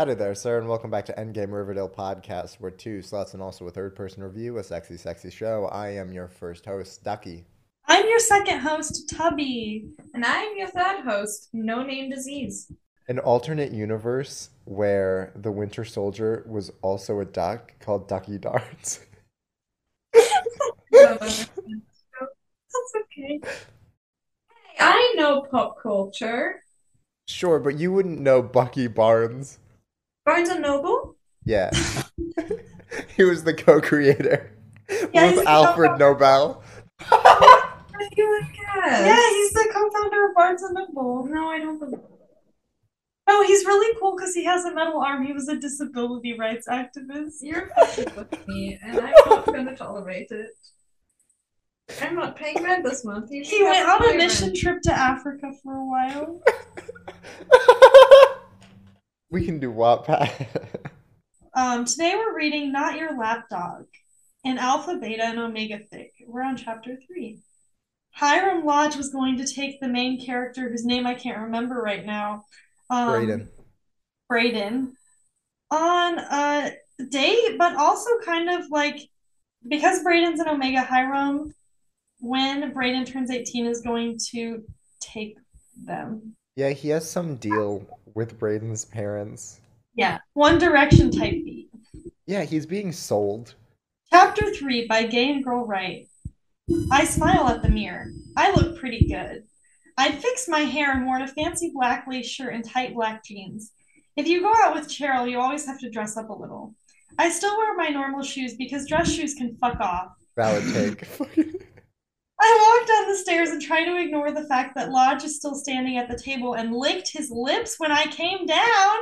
Howdy there, sir, and welcome back to Endgame Riverdale podcast. We're two slots and also a third person review, a sexy, sexy show. I am your first host, Ducky. I'm your second host, Tubby. And I'm your third host, No Name Disease. An alternate universe where the Winter Soldier was also a duck called Ducky Darts. That's oh, That's okay. I know pop culture. Sure, but you wouldn't know Bucky Barnes. Barnes and Noble? Yeah. he was the co creator Yeah, with the Alfred Nobel. You would guess. Yeah, he's the co-founder of Barnes and Noble. No, I don't believe. Oh, he's really cool because he has a metal arm. He was a disability rights activist. You're fucking with me, and I'm not gonna tolerate it. I'm not paying rent this month. You He went on a mission rent. trip to Africa for a while. we can do Wattpad. Um, today we're reading Not Your Lapdog in Alpha, Beta, and Omega Fic. We're on chapter three. Hiram Lodge was going to take the main character, whose name I can't remember right now, um, Brayden. Brayden, on a date, but also kind of like because Brayden's an Omega, Hiram, when Brayden turns 18, is going to take them. Yeah, he has some deal with Brayden's parents. Yeah, One Direction type beat. Yeah, he's being sold. Chapter 3 by Gay and Girl Right. I smile at the mirror. I look pretty good. I'd fixed my hair and worn a fancy black lace shirt and tight black jeans. If you go out with Cheryl, you always have to dress up a little. I still wear my normal shoes because dress shoes can fuck off. Valid take. I walked down the stairs and tried to ignore the fact that Lodge is still standing at the table and licked his lips when I came down.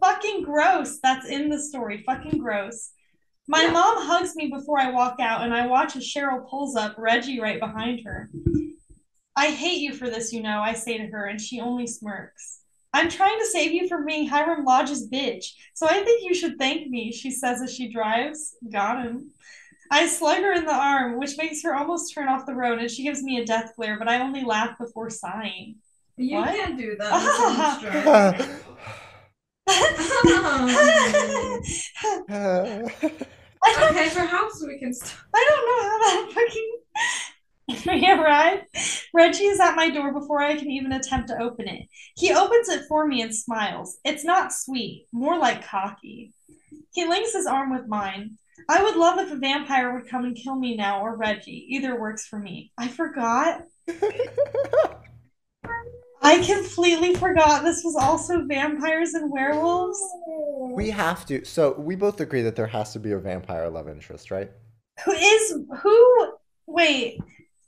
Fucking gross. That's in the story. Fucking gross. My Yeah. mom hugs me before I walk out, and I watch as Cheryl pulls up Reggie right behind her. I hate you for this, you know, I say to her, and she only smirks. I'm trying to save you from being Hiram Lodge's bitch, so I think you should thank me, she says as she drives. Got him. I slug her in the arm, which makes her almost turn off the road, and she gives me a death glare, but I only laugh before sighing. You What? can't do that. It's in I okay, perhaps we can stop. don't know how that fucking. We arrive. Reggie is at my door before I can even attempt to open it. He opens it for me and smiles. It's not sweet, more like cocky. He links his arm with mine. I would love if a vampire would come and kill me now or Reggie. Either works for me. I forgot. I completely forgot this was also vampires and werewolves. we have to. So we both agree that there has to be a vampire love interest, right? Who is who? Wait,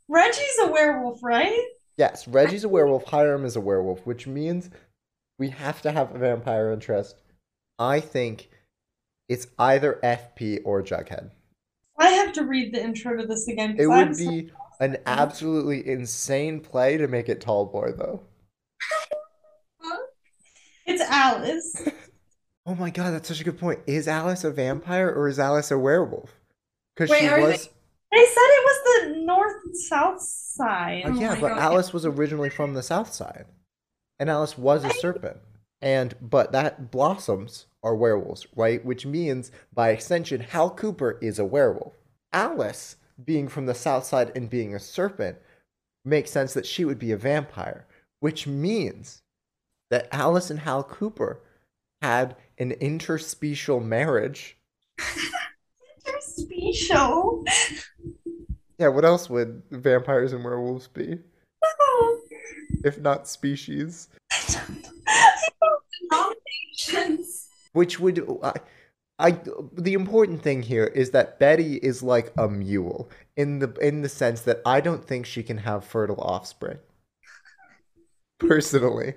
Reggie's a werewolf, right? Yes, Reggie's a werewolf, Hiram is a werewolf, which means we have to have a vampire interest. I think it's either FP or Jughead. I have to read the intro to this again. It I'm would so- be an absolutely insane play to make it Tall Boy, though. It's Alice. Oh my god, that's such a good point. Is Alice a vampire or is Alice a werewolf? Because she are they- was. They said it was the north and south side. Uh, Oh yeah, but God. Alice was originally from the south side. And Alice was a serpent. And but that blossoms are werewolves, right? Which means by extension Hal Cooper is a werewolf. Alice being from the south side and being a serpent makes sense that she would be a vampire, which means that Alice and Hal Cooper had an interspecial marriage. Special. Yeah, what else would vampires and werewolves be if not species? Which would I, I the important thing here is that Betty is like a mule in the in the sense that I don't think she can have fertile offspring. Personally.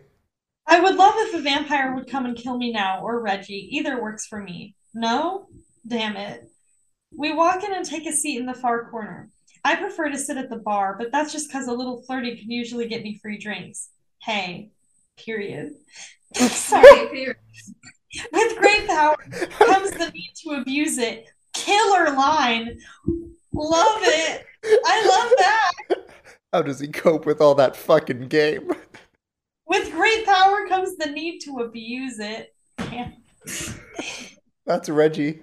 I would love if a vampire would come and kill me now or Reggie. Either works for me. No? Damn it. We walk in and take a seat in the far corner. I prefer to sit at the bar, but that's just because a little flirty can usually get me free drinks. Hey, period. Sorry. With great power comes the need to abuse it. Killer line. Love it. I love that. How does he cope with all that fucking game? With great power comes the need to abuse it. Man. That's Reggie.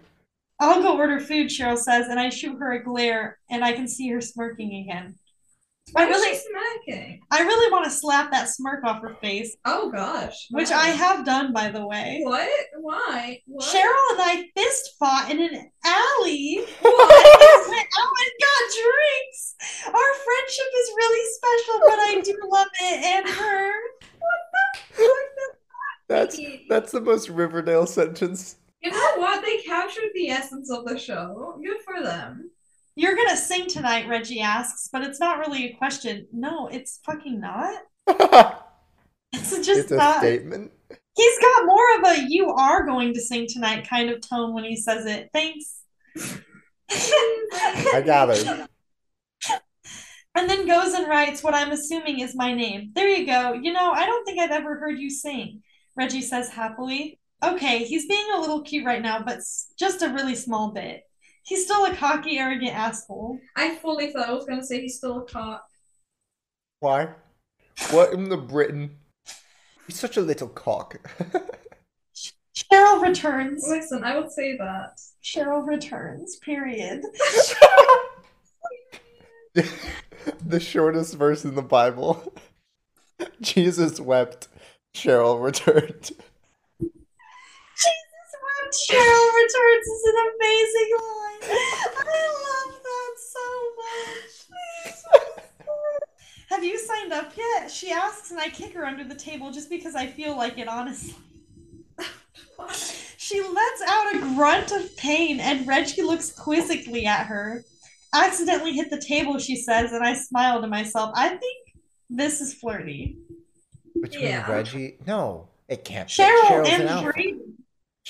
I'll go order food, Cheryl says, and I shoot her a glare, and I can see her smirking again. I really, she smacking? I really want to slap that smirk off her face, Oh gosh. which I have done, by the way. What? Why? What? Cheryl and I fist fought in an alley. What? went out and got drinks. Our friendship is really special, but I do love it and her. What the That's that's the most Riverdale sentence. You know what? They captured the essence of the show. Good for them. You're gonna sing tonight, Reggie asks, but it's not really a question. No, it's fucking not. It's just it's a not. statement. He's got more of a "you are going to sing tonight" kind of tone when he says it. Thanks. I gathered. And then goes and writes what I'm assuming is my name. There you go. You know, I don't think I've ever heard you sing. Reggie says happily. Okay, he's being a little cute right now, but just a really small bit. He's still a cocky, arrogant asshole. I fully thought I was gonna say he's still a cock. Why? What in the Britain? He's such a little cock. Cheryl returns. Listen, I would say that. Cheryl returns, period. the shortest verse in the Bible. Jesus wept. Cheryl returned. Jesus wept, Cheryl returns is an amazing line. I love that so much. Have you signed up yet? She asks, and I kick her under the table just because I feel like it, honestly. She lets out a grunt of pain, and Reggie looks quizzically at her. Accidentally hit the table, she says, and I smile to myself. I think this is flirty. Between Yeah. Reggie? No, it can't be. Cheryl Cheryl's and alpha.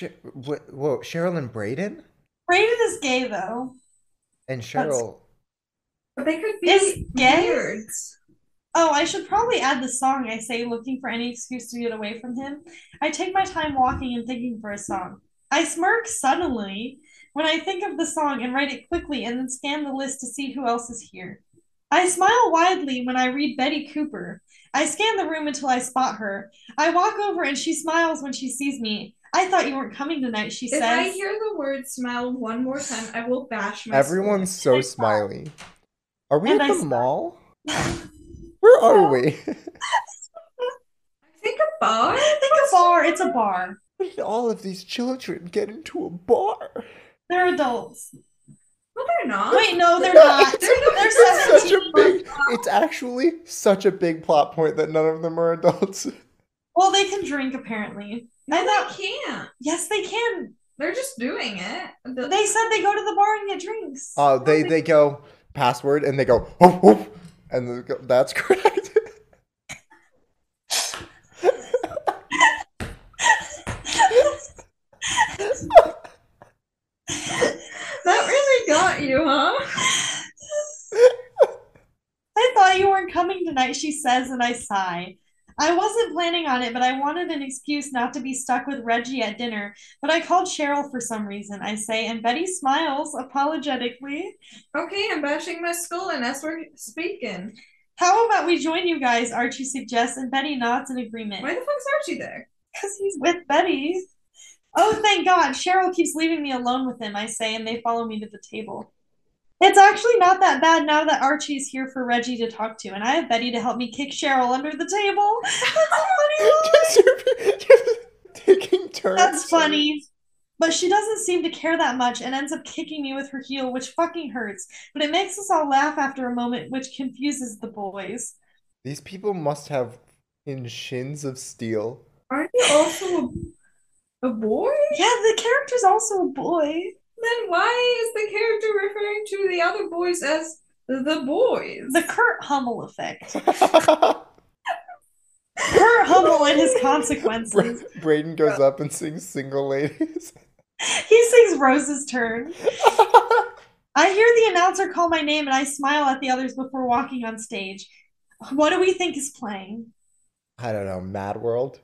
Braden. Che- wh- whoa, Cheryl and Braden? Braden is gay, though. And Cheryl. But they could be Is gay? weirds. Oh, I should probably add the song I say, looking for any excuse to get away from him. I take my time walking and thinking for a song. I smirk suddenly when I think of the song and write it quickly and then scan the list to see who else is here. I smile widely when I read Betty Cooper. I scan the room until I spot her. I walk over and she smiles when she sees me. I thought you weren't coming tonight, she said. If. I hear the word smile one more time, I will bash my Everyone's skull. so smiley. Are we And at I the s- mall? Where are we? I think a bar? Think a bar, it's a bar. How did all of these children get into a bar? They're adults. No, they're not. Wait, no, they're not. It's- They're it's such a 17. big. It's actually such a big plot point that none of them are adults. Well, they can drink apparently. I No, thought they can't. yes, they can. They're just doing it. The- They said they go to the bar and get drinks. Oh, they they go password and they go woof, woof, and they go, that's correct. that really got you, huh? I thought you weren't coming tonight, she says, and I sigh. I wasn't planning on it, but I wanted an excuse not to be stuck with Reggie at dinner. But I called Cheryl for some reason, I say, and Betty smiles apologetically. Okay, I'm bashing my skull, and as we're speaking, How about we join you guys? Archie suggests, and Betty nods in agreement. why the fuck's Archie there? Because he's with Betty. Oh, thank God. Cheryl keeps leaving me alone with him, I say, and they follow me to the table. It's actually not that bad now that Archie's here for Reggie to talk to, and I have Betty to help me kick Cheryl under the table. That's so funny. Taking turns. That's funny. But she doesn't seem to care that much and ends up kicking me with her heel, which fucking hurts. But it makes us all laugh after a moment, which confuses the boys. These people must have in shins of steel. Aren't you also a, a boy? Yeah, the character's also a boy. Then why is the character referring to the other boys as the boys? The Kurt Hummel effect. Kurt Hummel and his consequences. Bra- Braden goes up and sings "Single Ladies." He sings Rose's turn. I hear the announcer call my name and I smile at the others before walking on stage. What do we think is playing? I don't know, Mad World.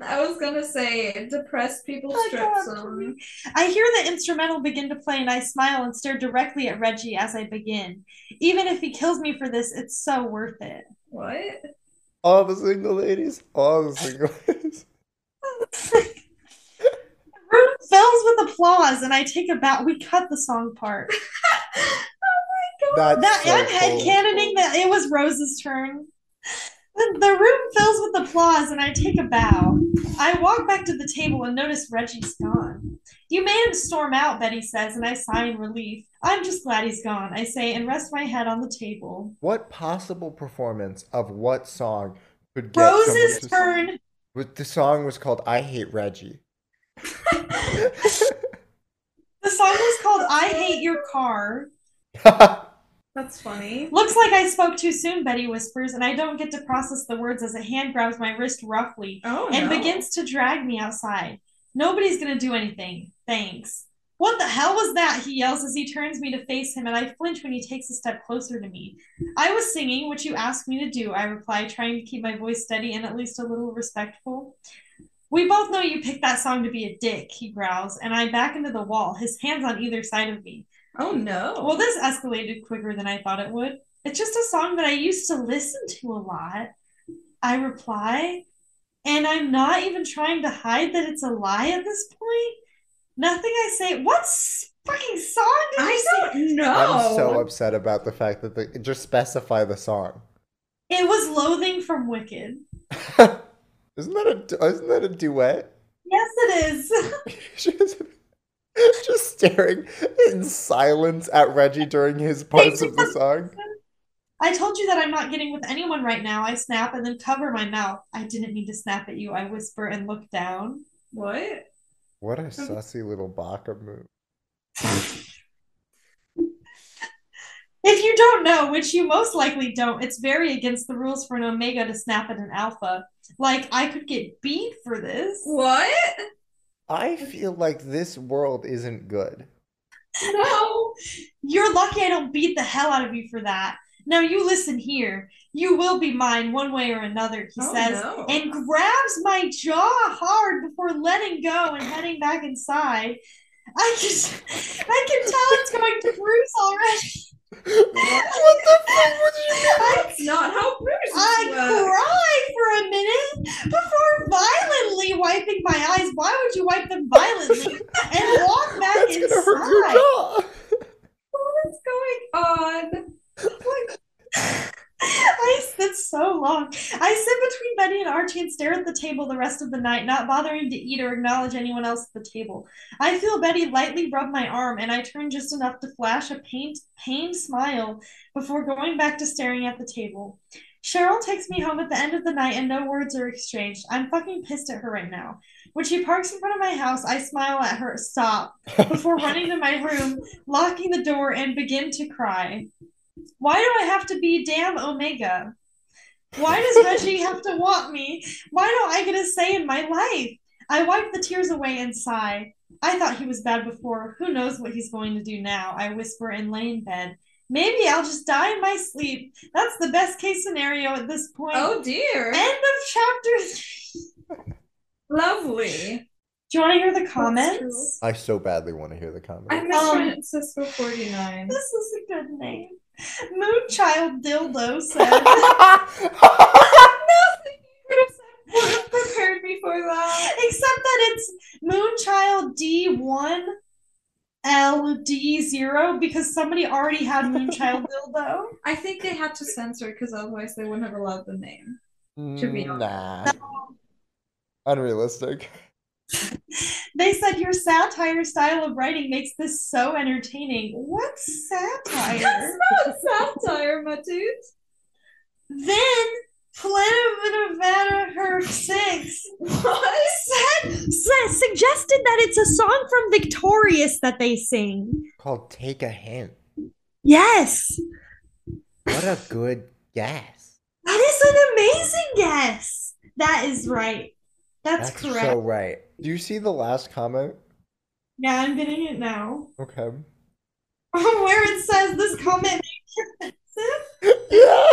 I was gonna say depressed people I oh, strip song. I hear the instrumental begin to play and I smile and stare directly at Reggie as I begin. Even if he kills me for this, it's so worth it. What? All the single ladies. All the single ladies. room fills with applause and I take a bow. We cut the song part. Oh my god. That's That so I'm cool. headcanoning that it was Rose's turn. The, room fills with applause and I take a bow. I walk back to the table and notice Reggie's gone. You made him storm out, Betty says, and I sigh in relief. I'm just glad he's gone, I say, and rest my head on the table. What possible performance of what song could get Rose's to turn. With the song was called "I Hate Reggie." The song was called I Hate Your Car. That's funny. Looks like I spoke too soon, Betty whispers, and I don't get to process the words as a hand grabs my wrist roughly Oh and no. begins to drag me outside. Nobody's gonna do anything. Thanks. What the hell was that? He yells as he turns me to face him, and I flinch when he takes a step closer to me. I was singing, which you asked me to do, I reply, trying to keep my voice steady and at least a little respectful. We both know you picked that song to be a dick, he growls, and I back into the wall, his hands on either side of me. Oh no. Well, this escalated quicker than I thought it would. It's just a song that I used to listen to a lot. I reply, and I'm not even trying to hide that it's a lie at this point. Nothing I say. What fucking song did I say? don't know. I'm so upset about the fact that they just specify the song. It was Loathing from Wicked. isn't that a isn't that a duet? Yes, it is. just, just staring in silence at Reggie during his parts of the song. I told you that I'm not getting with anyone right now. I snap and then cover my mouth. I didn't mean to snap at you. I whisper and look down. What? What a sussy little Baka move. If you don't know, which you most likely don't, it's very against the rules for an Omega to snap at an Alpha. Like, I could get beat for this. What? I feel like this world isn't good. No. You're lucky I don't beat the hell out of you for that. Now, you listen here. You will be mine one way or another, he Oh, says, no. and grabs my jaw hard before letting go and heading back inside. I just, I can tell it's going to bruise already. What the fuck would you I That's not how bruises I work. Uh, cry for a minute before violently wiping my eyes. Why would you wipe them violently and walk back That's inside? gonna hurt your jaw. What's going on? I it's so long. I sit between Betty and Archie and stare at the table the rest of the night, not bothering to eat or acknowledge anyone else at the table. I feel Betty lightly rub my arm, and I turn just enough to flash a pained, pained smile before going back to staring at the table. Cheryl takes me home at the end of the night, and no words are exchanged. I'm fucking pissed at her right now. When she parks in front of my house, I smile at her, stop, before running to my room, locking the door, and begin to cry. Why do I have to be damn Omega? Why does Reggie have to want me? Why don't I get a say in my life? I wipe the tears away and sigh. I thought he was bad before. Who knows what he's going to do now? I whisper and lay in bed. Maybe I'll just die in my sleep. That's the best case scenario at this point. Oh dear. End of chapter three. Lovely. Do you want to hear the comments? I so badly want to hear the comments. I comment. miss Um, Francisco 49. This is a good name. Moonchild Dildo said. Could have said- would have prepared me for that. Except that it's Moonchild D1 LD0 because somebody already had Moonchild Dildo. I think they had to censor it because otherwise they wouldn't have allowed the name. To be Mm, Nah. Unrealistic. They said your satire style of writing makes this so entertaining. What's satire? That's not satire, my dude. then Planet of Nevada Her 6 What? said, said suggested that it's a song from Victorious that they sing. Called Take a Hint. Yes. What a good guess. That is an amazing guess. That is right. That's, That's correct. so right. Do you see the last comment? Yeah, I'm getting it now. Okay. Oh where it says this comment makes you offensive. yeah.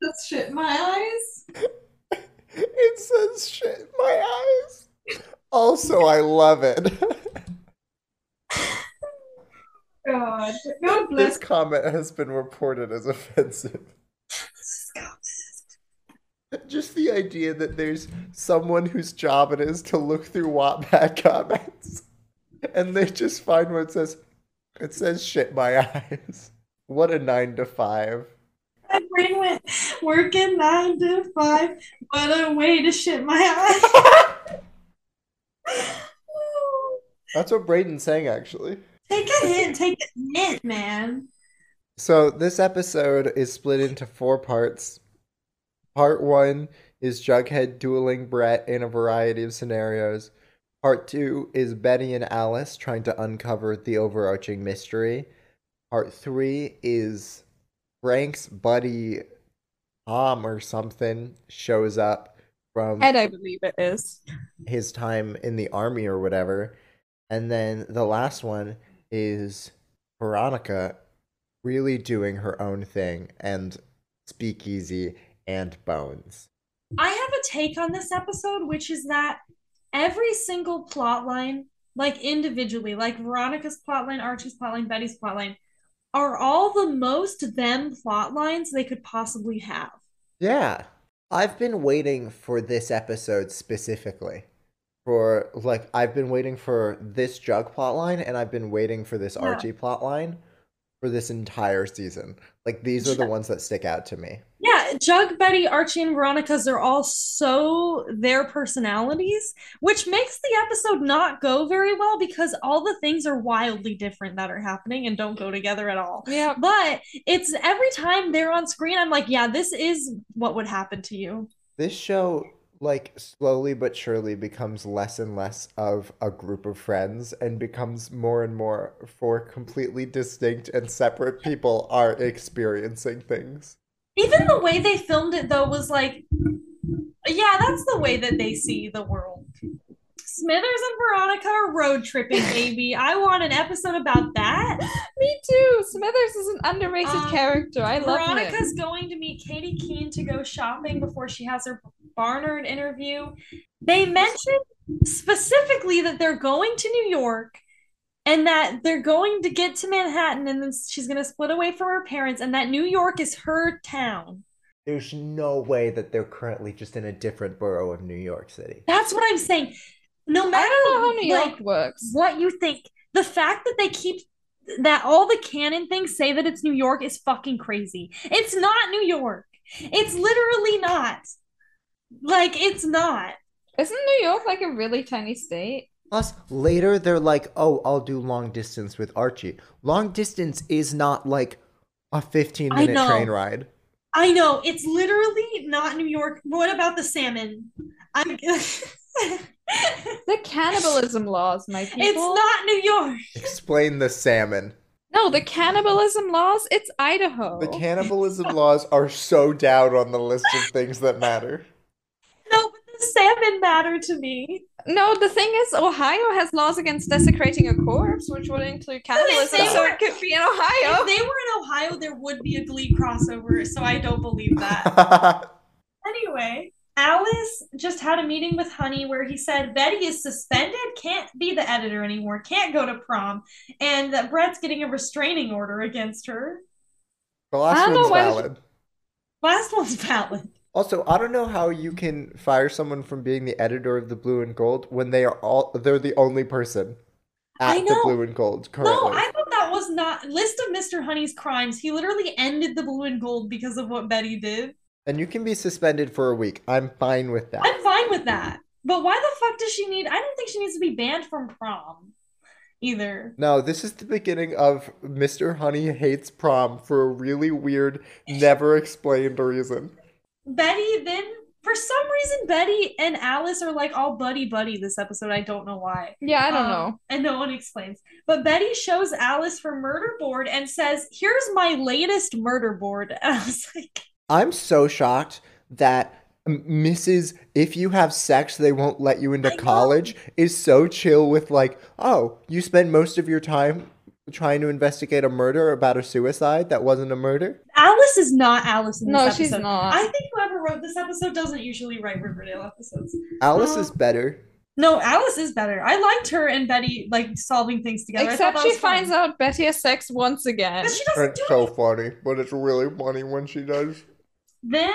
That's shit in my eyes. It says shit in my eyes. Also, I love it. God. God bless. this comment has been reported as offensive. Just the idea that there's someone whose job it is to look through Wattpad comments and they just find where it says, it says shit my eyes. What a nine to five. My brain went working nine to five. What a way to shit my eyes. That's what Braden's saying, actually. take a hint, take a hint, man. So this episode is split into four parts. Part one is Jughead dueling Brett in a variety of scenarios. Part two is Betty and Alice trying to uncover the overarching mystery. Part three is Frank's buddy Tom or something shows up from Ed, I believe it is. his time in the army or whatever. And then the last one is Veronica really doing her own thing and Speakeasy and Bones. I have a take on this episode, which is that every single plot line, like individually, like Veronica's plotline, Archie's plotline, Betty's plotline, are all the most them plot lines they could possibly have. Yeah. I've been waiting for this episode specifically. For like I've been waiting for this Jug plotline and I've been waiting for this Yeah. Archie plotline for this entire season. Like these are the ones that stick out to me. Yeah, Jug, Betty, Archie, and Veronica's are all so their personalities, which makes the episode not go very well because all the things are wildly different that are happening and don't go together at all. Yeah. But it's every time they're on screen, I'm like, yeah, this is what would happen to you. This show, like, slowly but surely becomes less and less of a group of friends and becomes more and more for completely distinct and separate people are experiencing things. Even the way they filmed it, though, was like, yeah, that's the way that they see the world. Smithers and Veronica are road tripping, baby. I want an episode about that. Me too. Smithers is an underrated Um, character. I love it. Veronica's going to meet Katy Keene to go shopping before she has her Barnard interview. They mentioned specifically that they're going to New York and that they're going to get to Manhattan and then she's going to split away from her parents and that New York is her town. There's no way that they're currently just in a different borough of New York City. That's what I'm saying. No matter I don't know how New like, York works. what you think, the fact that they keep that all the canon things say that it's New York is fucking crazy. It's not New York. It's literally not. Like it's not. Isn't New York like a really tiny state? Plus, later they're like, oh, I'll do long distance with Archie. Long distance is not like a 15 minute train ride. I know it's literally not New York. What about the salmon? I'm. The cannibalism laws, my people. it's not New York. Explain the salmon. No, the cannibalism laws, it's Idaho. The cannibalism laws are so down on the list of things that matter. No, but the salmon matter to me. no, the thing is, Ohio has laws against desecrating a corpse, which would include cannibalism, they so were- it could be in Ohio. If they were in Ohio, there would be a Glee crossover. So I don't believe that. Anyway, Alice just had a meeting with Honey where he said Betty is suspended, can't be the editor anymore, can't go to prom, and that Brett's getting a restraining order against her. the last I don't know one's why- valid. Last one's valid. Also, I don't know how you can fire someone from being the editor of the Blue and Gold when they are all they're the only person at the. Blue and Gold currently. No, I thought that was not list of Mr. Honey's crimes. He literally ended the blue and gold because of what Betty did. And you can be suspended for a week. I'm fine with that. I'm fine with that. But why the fuck does she need I don't think she needs to be banned from prom either. No, this is the beginning of Mr. Honey hates prom for a really weird, never explained reason. Betty then for some reason Betty and Alice are like all buddy buddy this episode. I don't know why. Yeah, I don't Um, know. And no one explains. But Betty shows Alice her murder board and says, Here's my latest murder board. And I was like, I'm so shocked that Mrs. If you have sex, they won't let you into I know. college is so chill with like, oh, you spend most of your time trying to investigate a murder about a suicide that wasn't a murder? Alice is not Alice in this No, episode. she's not. I think whoever wrote this episode doesn't usually write Riverdale episodes. Alice Uh, is better. No, Alice is better. I liked her and Betty like solving things together. Except she that was fun. finds out Betty has sex once again. But she doesn't It's do so it. funny, but it's really funny when she does. Then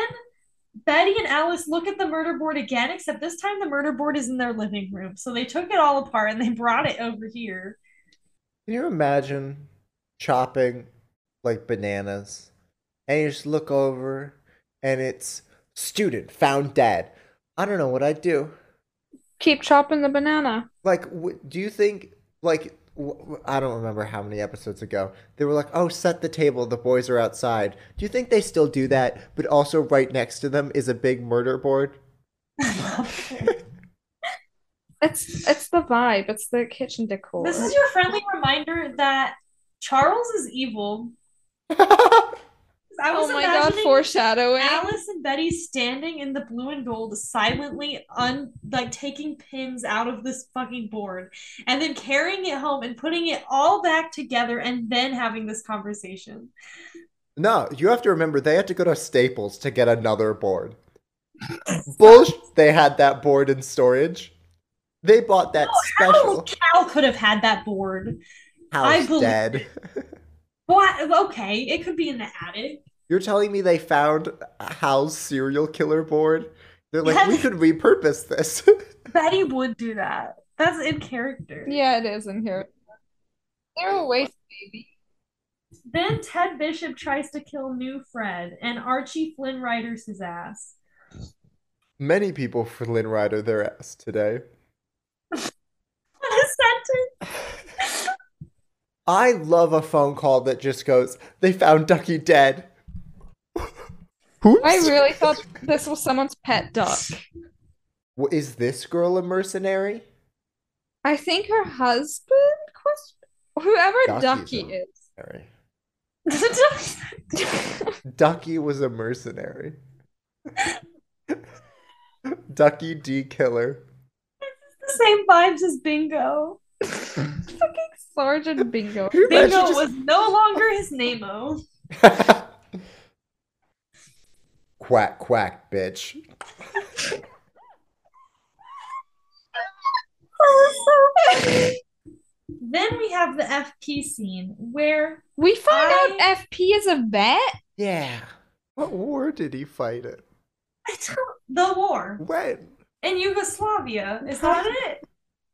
Betty and Alice look at the murder board again, except this time the murder board is in their living room. So they took it all apart and they brought it over here. Can you imagine chopping like bananas and you just look over and it's student found dead? I don't know what I'd do. Keep chopping the banana. Like, w- do you think, like, w- w- I don't remember how many episodes ago, they were like, oh, set the table, the boys are outside. Do you think they still do that, but also right next to them is a big murder board? It's it's the vibe. It's the kitchen decor. This is your friendly reminder that Charles is evil. I was oh my god, foreshadowing. Alice and Betty standing in the blue and gold, silently un like taking pins out of this fucking board, and then carrying it home and putting it all back together, and then having this conversation. no, you have to remember, they had to go to Staples to get another board. Bullshit, they had that board in storage. They bought that Cal, special Cal could have had that board. I believe dead. What? Okay, it could be in the attic. You're telling me they found Hal's serial killer board? They're like, we could repurpose this. Betty would do that. That's in character. Yeah, it is in here. a waste, baby. Then Ted Bishop tries to kill new Fred, and Archie Flynn Riders his ass. Many people Flynn Rider their ass today. What a sentence! I love a phone call that just goes, they found Ducky dead. Whoops. I really thought this was someone's pet duck. Wh- Is this girl a mercenary? I think her husband, question, whoever Ducky's Ducky is. Sorry. Ducky was a mercenary. Ducky D killer. the same vibes as Bingo. Fucking Sergeant Bingo. Can you imagine Bingo just- was no longer his name-o. quack quack, bitch. Then we have the FP scene where We find I- out FP is a vet. Yeah. What war did he fight in? The war When? in Yugoslavia. Is that it?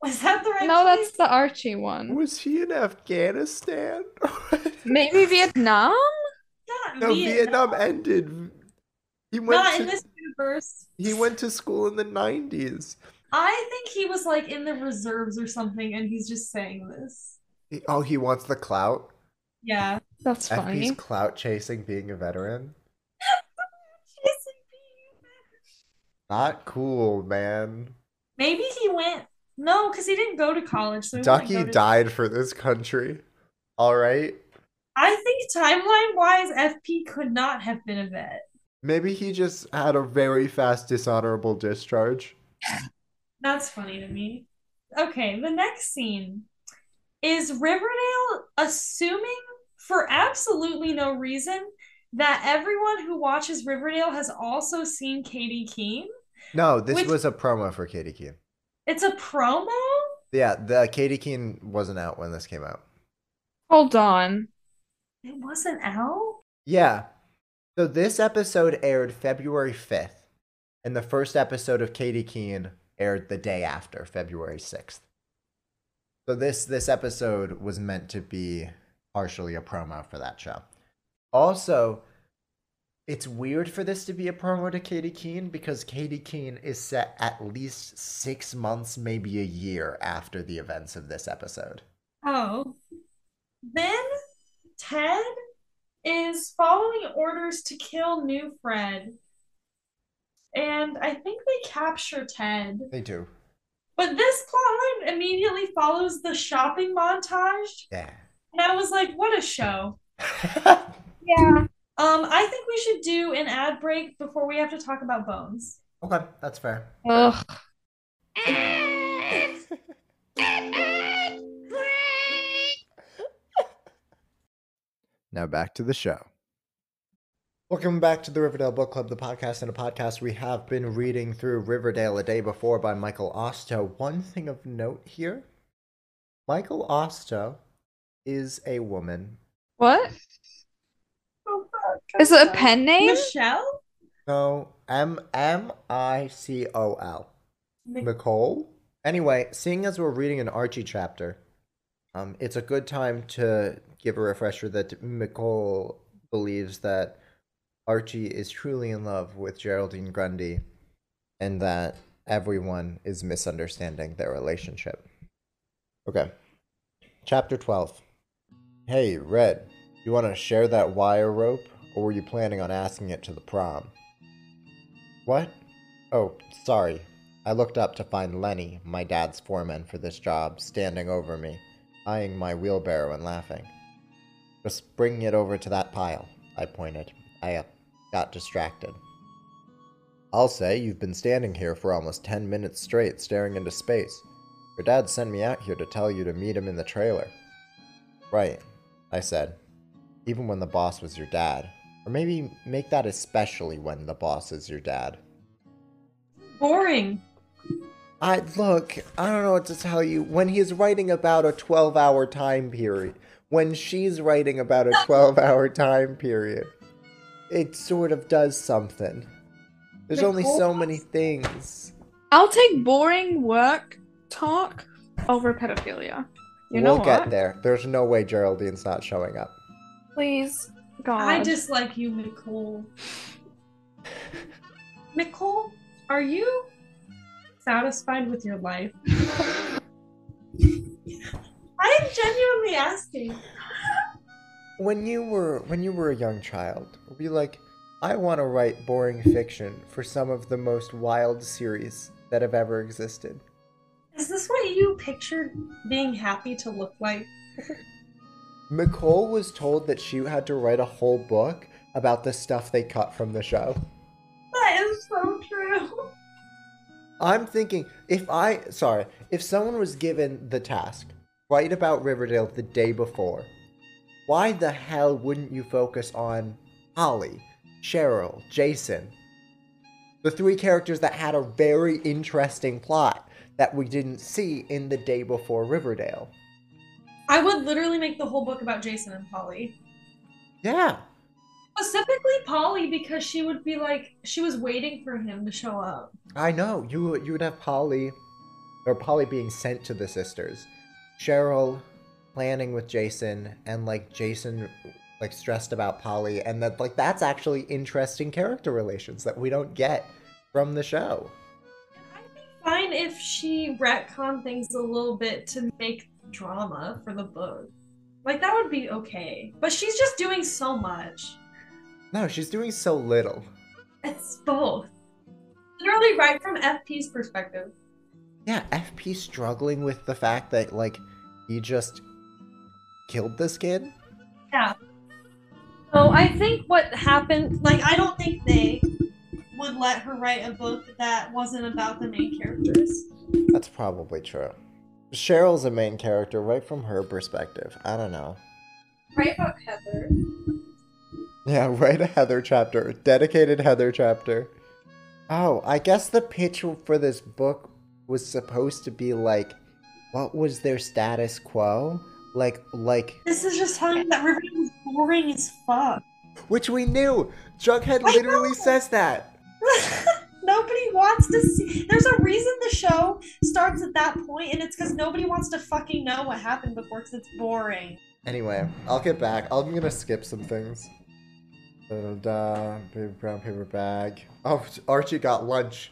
Was that the right No, place? that's the Archie one. Was he in Afghanistan? Maybe Vietnam? Not no, Vietnam ended. He went Not to in this universe. he went to school in the nineties. I think he was like in the reserves or something, and he's just saying this. Oh, he wants the clout. Yeah. That's FP's funny. clout chasing being a veteran. Not cool, man. Maybe he went. No, because he didn't go to college. So Ducky to- died for this country. All right. I think timeline wise, FP could not have been a vet. Maybe he just had a very fast dishonorable discharge. That's funny to me. Okay, the next scene is Riverdale assuming for absolutely no reason that everyone who watches Riverdale has also seen Katy Keene. No, this Which- was a promo for Katy Keene. It's a promo? Yeah, the Katy Keene wasn't out when this came out. Hold on. It wasn't out? Yeah. So this episode aired February 5th, and the first episode of Katy Keene aired the day after, February 6th. So this this episode was meant to be partially a promo for that show. Also, it's weird for this to be a promo to Katy Keene because Katy Keene is set at least six months, maybe a year after the events of this episode. Oh. Then Ted is following orders to kill new Fred. And I think they capture Ted. They do. But this plotline immediately follows the shopping montage. Yeah. And I was like, what a show. Yeah. Um, I think we should do an ad break before we have to talk about bones. okay, that's fair. Ugh. Now back to the show. Welcome back to the Riverdale Book Club, the podcast and a podcast. We have been reading through Riverdale a Day Before by Michael Ostow. One thing of note here Michael Ostow is a woman. What? Oh. Is it a pen name? Michelle? No, M M I C O L. Nicole? Anyway, seeing as we're reading an Archie chapter, um, it's a good time to give a refresher that Nicole believes that Archie is truly in love with Geraldine Grundy and that everyone is misunderstanding their relationship. Okay. Chapter 12. Hey, Red, you want to share that wire rope, or were you planning on asking it to the prom? What? Oh, sorry. I looked up to find Lenny, my dad's foreman for this job, standing over me, eyeing my wheelbarrow and laughing. Just bring it over to that pile, I pointed. I uh, got distracted. I'll say you've been standing here for almost 10 minutes straight staring into space. Your dad sent me out here to tell you to meet him in the trailer. Right, I said. Even when the boss was your dad. Or maybe make that especially when the boss is your dad. Boring. I look, I don't know what to tell you. When he's writing about a 12 hour time period, when she's writing about a 12 hour time period, it sort of does something. There's only so many things. I'll take boring work talk over pedophilia. You know we'll what? get there. There's no way Geraldine's not showing up. Please, God. I dislike you, Nicole. Nicole, are you satisfied with your life? I am genuinely asking. When you were when you were a young child, were you like, I want to write boring fiction for some of the most wild series that have ever existed? Is this what you pictured being happy to look like? Nicole was told that she had to write a whole book about the stuff they cut from the show. That is so true. I'm thinking if I sorry, if someone was given the task, write about Riverdale the day before, why the hell wouldn't you focus on Polly, Cheryl, Jason? The three characters that had a very interesting plot that we didn't see in the day before Riverdale. I would literally make the whole book about Jason and Polly. Yeah. Specifically Polly because she would be like she was waiting for him to show up. I know. You you would have Polly or Polly being sent to the sisters. Cheryl planning with Jason and like Jason like stressed about Polly and that like that's actually interesting character relations that we don't get from the show. I'd be fine if she retconned things a little bit to make drama for the book. Like that would be okay. But she's just doing so much. No, she's doing so little. It's both. Literally right from FP's perspective. Yeah, FP struggling with the fact that like he just killed this kid. Yeah. So I think what happened, like, I don't think they would let her write a book that wasn't about the main characters. That's probably true. Cheryl's a main character right from her perspective. I don't know. Write about Heather. Yeah, write a Heather chapter. Dedicated Heather chapter. Oh, I guess the pitch for this book was supposed to be like, what was their status quo? Like, like, This is just telling you that Riverdale is boring as fuck. which we knew. Jughead I literally know. says that. nobody wants to see. There's a reason the show starts at that point, and it's because nobody wants to fucking know what happened before because it's boring. Anyway, I'll get back. I'm gonna skip some things. Da-da-da, paper, brown paper bag. Oh, Archie got lunch.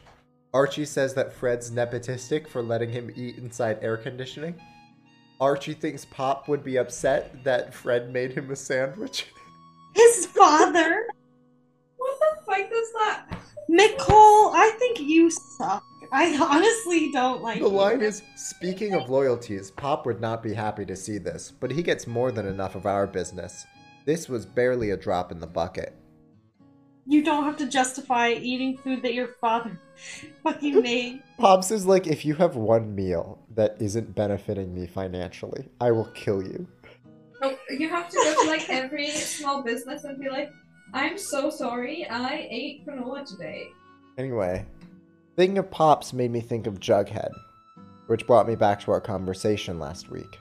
Archie says that Fred's nepotistic for letting him eat inside air conditioning. Archie thinks Pop would be upset that Fred made him a sandwich. His father, What the fuck is that? Nicole. I think you suck. I honestly don't like it. The you. line is Speaking of loyalties, Pop would not be happy to see this, but he gets more than enough of our business. This was barely a drop in the bucket. You don't have to justify eating food that your father fucking made. Pops is like, if you have one meal that isn't benefiting me financially, I will kill you. Oh, you have to go to like every small business and be like, I'm so sorry, I ate granola today. Anyway, thinking of Pops made me think of Jughead, which brought me back to our conversation last week.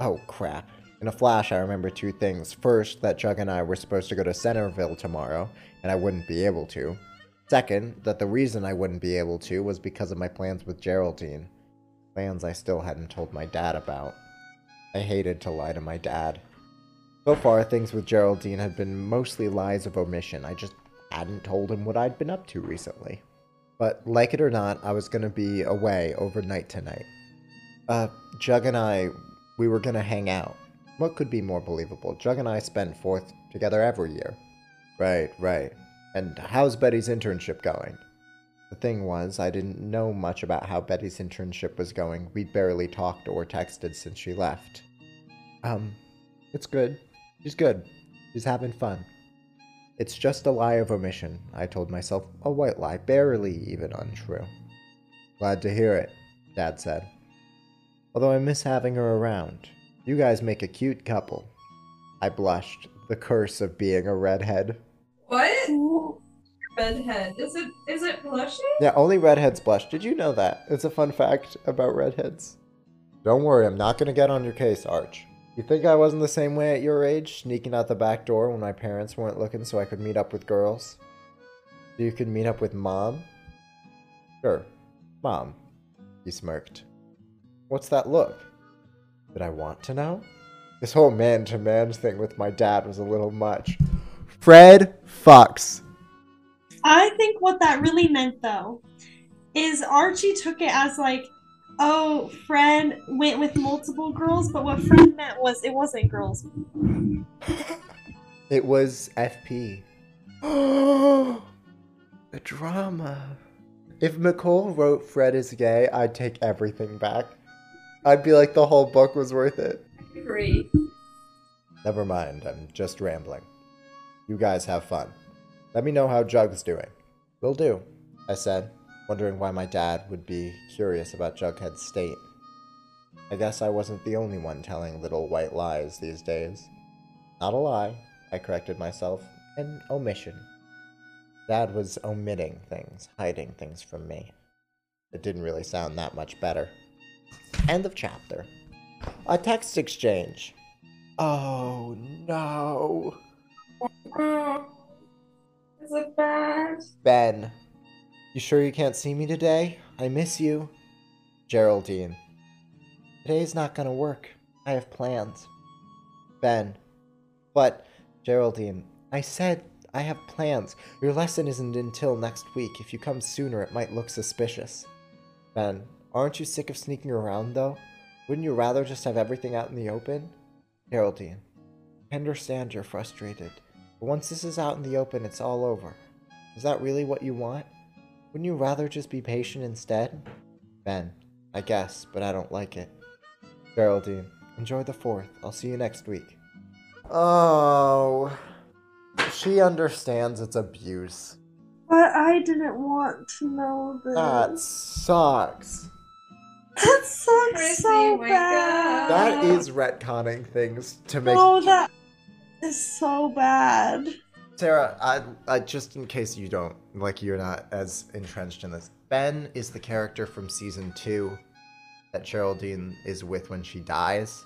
Oh crap. In a flash, I remember two things. First, that Jug and I were supposed to go to Centerville tomorrow, and I wouldn't be able to. Second, that the reason I wouldn't be able to was because of my plans with Geraldine. Plans I still hadn't told my dad about. I hated to lie to my dad. So far, things with Geraldine had been mostly lies of omission. I just hadn't told him what I'd been up to recently. But like it or not, I was gonna be away overnight tonight. Uh, Jug and I, we were gonna hang out. What could be more believable? Jug and I spend fourth together every year. Right, right. And how's Betty's internship going? The thing was, I didn't know much about how Betty's internship was going. We'd barely talked or texted since she left. Um, it's good. She's good. She's having fun. It's just a lie of omission, I told myself. A white lie, barely even untrue. Glad to hear it, Dad said. Although I miss having her around. You guys make a cute couple. I blushed. The curse of being a redhead. What? Redhead. Is it is it blushing? Yeah, only redheads blush. Did you know that? It's a fun fact about redheads. Don't worry, I'm not gonna get on your case, Arch. You think I wasn't the same way at your age, sneaking out the back door when my parents weren't looking so I could meet up with girls? So you could meet up with mom? Sure, mom. He smirked. What's that look? Did I want to know? This whole man to man thing with my dad was a little much. Fred fucks. I think what that really meant though is Archie took it as like, oh, Fred went with multiple girls, but what Fred meant was it wasn't girls. It was FP. the drama. If Micol wrote Fred is gay, I'd take everything back. I'd be like the whole book was worth it. Agree. Never mind, I'm just rambling. You guys have fun. Let me know how Jug's doing. Will do, I said, wondering why my dad would be curious about Jughead's state. I guess I wasn't the only one telling little white lies these days. Not a lie, I corrected myself, an omission. Dad was omitting things, hiding things from me. It didn't really sound that much better. End of chapter. A text exchange. Oh no. Is it bad? Ben. You sure you can't see me today? I miss you. Geraldine. Today's not gonna work. I have plans. Ben. But, Geraldine, I said I have plans. Your lesson isn't until next week. If you come sooner, it might look suspicious. Ben. Aren't you sick of sneaking around, though? Wouldn't you rather just have everything out in the open? Geraldine. I understand you're frustrated. But once this is out in the open, it's all over. Is that really what you want? Wouldn't you rather just be patient instead? Ben, I guess, but I don't like it. Geraldine, enjoy the fourth. I'll see you next week. Oh, she understands it's abuse. But I didn't want to know this. That sucks. That sucks Chrissy, so bad. That is retconning things to make. Oh, that is so bad. Sarah, I, I just in case you don't like you're not as entrenched in this. Ben is the character from season two that Geraldine is with when she dies,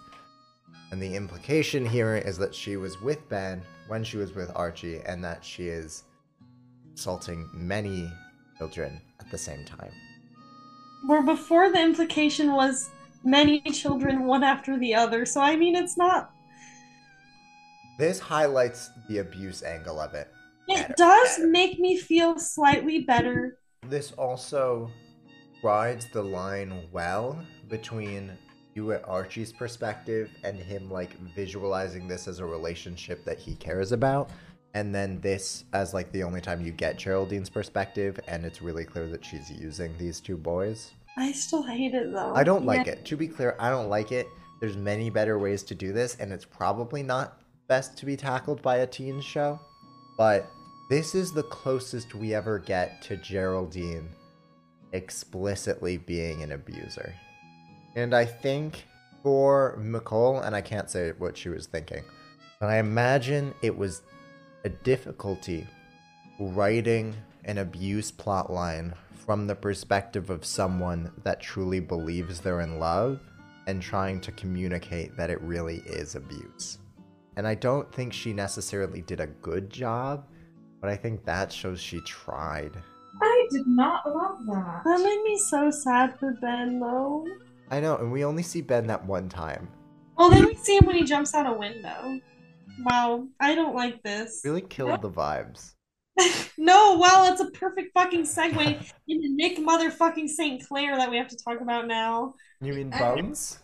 and the implication here is that she was with Ben when she was with Archie, and that she is assaulting many children at the same time. Where before the implication was many children one after the other. So I mean, it's not. This highlights the abuse angle of it. It does make me feel slightly better. This also rides the line well between you at Archie's perspective and him like visualizing this as a relationship that he cares about. And then this as like the only time you get Geraldine's perspective, and it's really clear that she's using these two boys. I still hate it though. I don't like Yeah. it. To be clear, I don't like it. There's many better ways to do this, and it's probably not best to be tackled by a teen show. But this is the closest we ever get to Geraldine explicitly being an abuser. And I think for Micol, and I can't say what she was thinking, but I imagine it was a difficulty writing an abuse plotline from the perspective of someone that truly believes they're in love and trying to communicate that it really is abuse. And I don't think she necessarily did a good job, but I think that shows she tried. I did not love that. That made me so sad for Ben, though. I know, and we only see Ben that one time. Well, then we see him when he jumps out a window. Wow, I don't like this. Really killed the vibes. no, well, it's a perfect fucking segue into Nick motherfucking St. Clair that we have to talk about now. You mean Uh, Bones?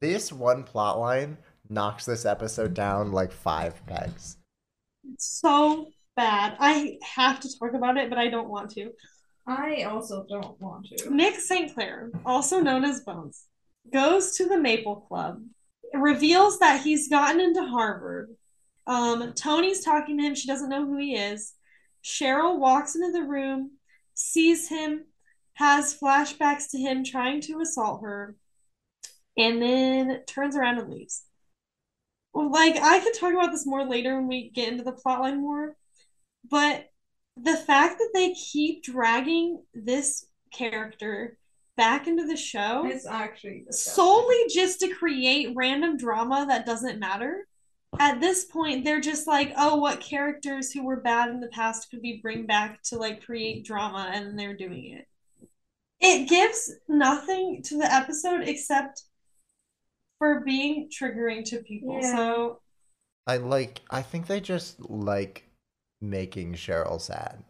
This one plot line knocks this episode down like five pegs. It's so bad. I have to talk about it, but I don't want to. I also don't want to. Nick St. Clair, also known as Bones, goes to the Maple Club, reveals that he's gotten into Harvard. Um, Tony's talking to him. She doesn't know who he is. Cheryl walks into the room, sees him, has flashbacks to him trying to assault her, and then turns around and leaves. Well, like, I could talk about this more later when we get into the plotline more, but the fact that they keep dragging this character back into the show It's actually disgusting. solely just to create random drama that doesn't matter. At this point, they're just like, oh, what characters who were bad in the past could we bring back to like create drama, and they're doing it. It gives nothing to the episode except for being triggering to people. Yeah. So I like. I think they just like making Cheryl sad.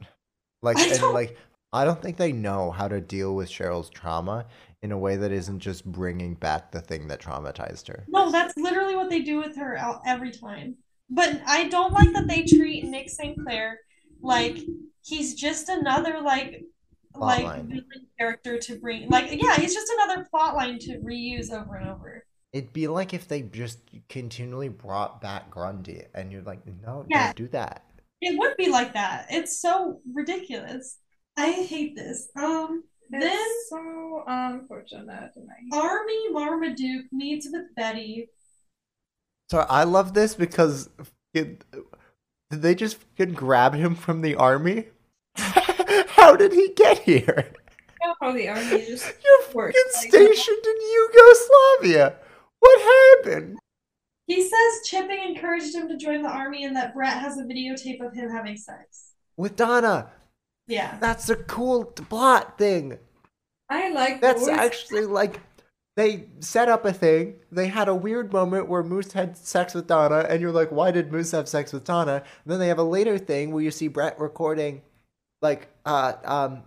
Like I and like. I don't think they know how to deal with Cheryl's trauma in a way that isn't just bringing back the thing that traumatized her. No, that's literally what they do with her every time. But I don't like that they treat Nick St. Clair like he's just another like like Plotline. villain character to bring like yeah, he's just another plot line to reuse over and over. It'd be like if they just continually brought back Grundy, and you're like, no, Yeah. don't do that. It would be like that. It's so ridiculous. I hate this. Um It's then so unfortunate. Army Marmaduke meets with Betty. So I love this because it, did they just fucking grab him from the army? How did he get here? I know how the army just You're works. fucking Like, stationed in Yugoslavia. What happened? He says Chipping encouraged him to join the army and that Brett has a videotape of him having sex. With Donna. Yeah. That's a cool plot thing. I like that. That's those. actually like they set up a thing. They had a weird moment where Moose had sex with Donna, and you're like, why did Moose have sex with Donna? And then they have a later thing where you see Brett recording like uh um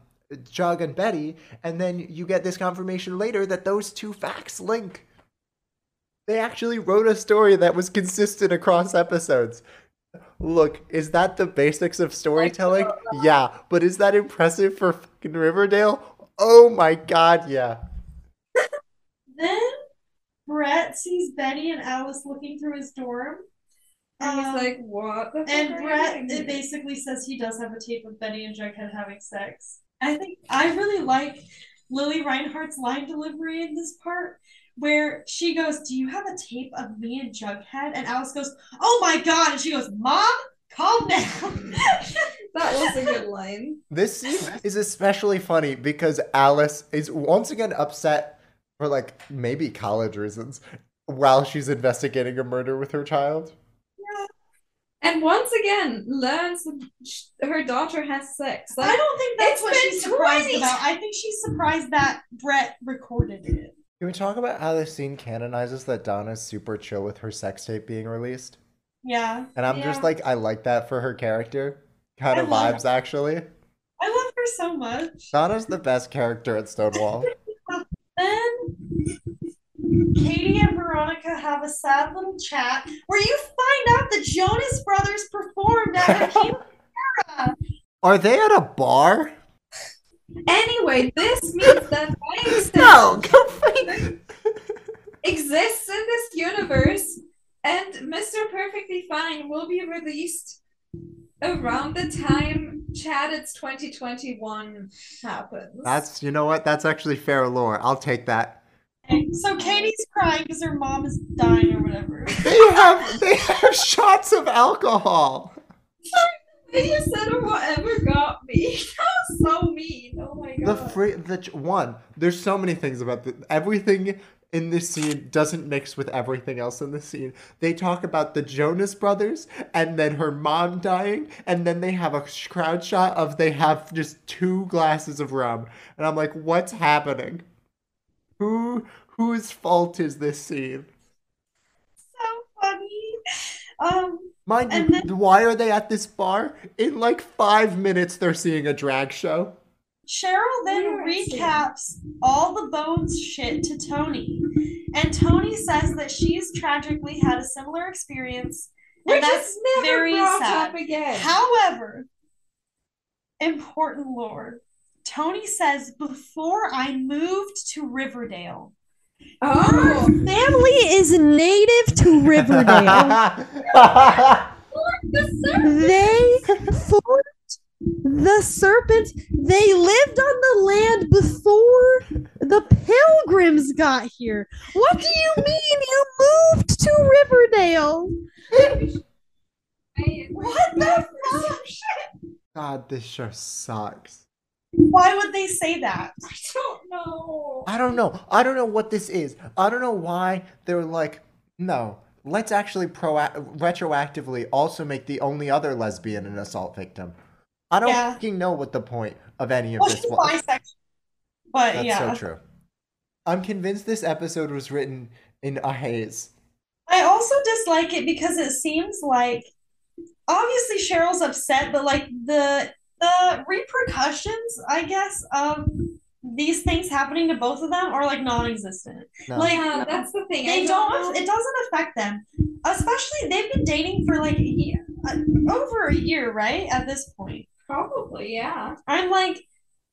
Jug and Betty, and then you get this confirmation later that those two facts link. They actually wrote a story that was consistent across episodes. Look, is that the basics of storytelling? Yeah, but is that impressive for fucking Riverdale? Oh my god, yeah. Then Brett sees Betty and Alice looking through his dorm. and he's Um, like, what the and Brett it basically says he does have a tape of Betty and Jughead having sex. I think I really like Lili Reinhart's line delivery in this part where she goes, Do you have a tape of me and Jughead? And Alice goes, Oh my god. And she goes, Mom, calm down. That was a good line. This scene is especially funny because Alice is once again upset for like maybe college reasons while she's investigating a murder with her child. Yeah. And once again, learns that her daughter has sex. I don't think that's what she's surprised 20 about. I think she's surprised that Brett recorded it. Can we talk about how this scene canonizes that Donna's super chill with her sex tape being released? Yeah. And I'm just like, I like that for her character. Kind of vibes, actually. I love her so much. Donna's the best character at Stonewall. Then Katy and Veronica have a sad little chat where you find out the Jonas Brothers performed at. Oh Are they at a bar? Anyway, this means that Einstein No, exists in this universe, and Mr. Perfectly Fine will be released around the time Chad It's 2021 happens. That's you know what? That's actually fair lore. I'll take that. Okay, so Katy's crying because her mom is dying or whatever. They have they have shots of alcohol. You said whatever got me. That was so mean. Oh my The god. free the one. There's so many things about the everything in this scene doesn't mix with everything else in the scene. They talk about the Jonas brothers and then her mom dying, and then they have a crowd shot of they have just two glasses of rum, and I'm like, what's happening? Who whose fault is this scene? so funny. Um, Mind And you, why are they at this bar? In like five minutes, they're seeing a drag show. Cheryl then Where is he? recaps all the bones shit to Tony. And Tony says that she's tragically had a similar experience. And Which that's is never very brought sad. up again. However, important lore. Tony says before I moved to Riverdale, oh, Family is native to Riverdale. they formed the serpent. They lived on the land before the pilgrims got here. What do you mean you moved to Riverdale? What the fuck? God, this show sucks. Why would they say that? I don't know. I don't know. I don't know what this is. I don't know why they're like, no, let's actually pro retroactively also make the only other lesbian an assault victim. I don't Yeah. fucking know what the point of any of Well, this she's was. bisexual. But yeah. That's yeah. so true. I'm convinced this episode was written in a haze. I also dislike it because it seems like obviously Cheryl's upset, but like the the repercussions, I guess, of these things happening to both of them are like non-existent. No. Like Yeah, that's the thing. they I don't know. it doesn't affect them. Especially they've been dating for like a year, uh, over a year, right? At this point. Probably, yeah. I'm like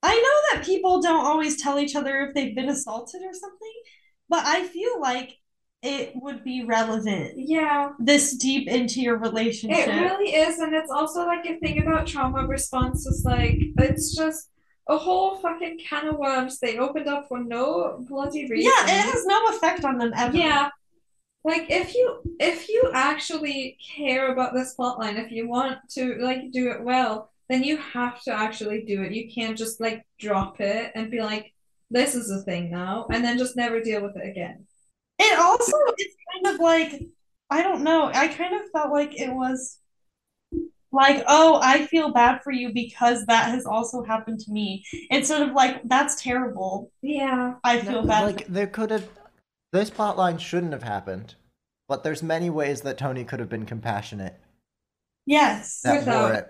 I know that people don't always tell each other if they've been assaulted or something, but I feel like it would be relevant Yeah, this deep into your relationship. it really is, and it's also like a thing about trauma response is like it's just a whole fucking can of worms they opened up for no bloody reason. yeah, it has no effect on them ever. Yeah. Like if you if you actually care about this plotline, if you want to like do it well, then you have to actually do it. You can't just like drop it and be like, this is a thing now, and then just never deal with it again. It also is kind of like I don't know. I kind of felt like it was like, oh, I feel bad for you because that has also happened to me. Instead of like, that's terrible. Yeah. I feel bad. Like there could have this plotline shouldn't have happened, but there's many ways that Tony could have been compassionate yes. that Without- warrant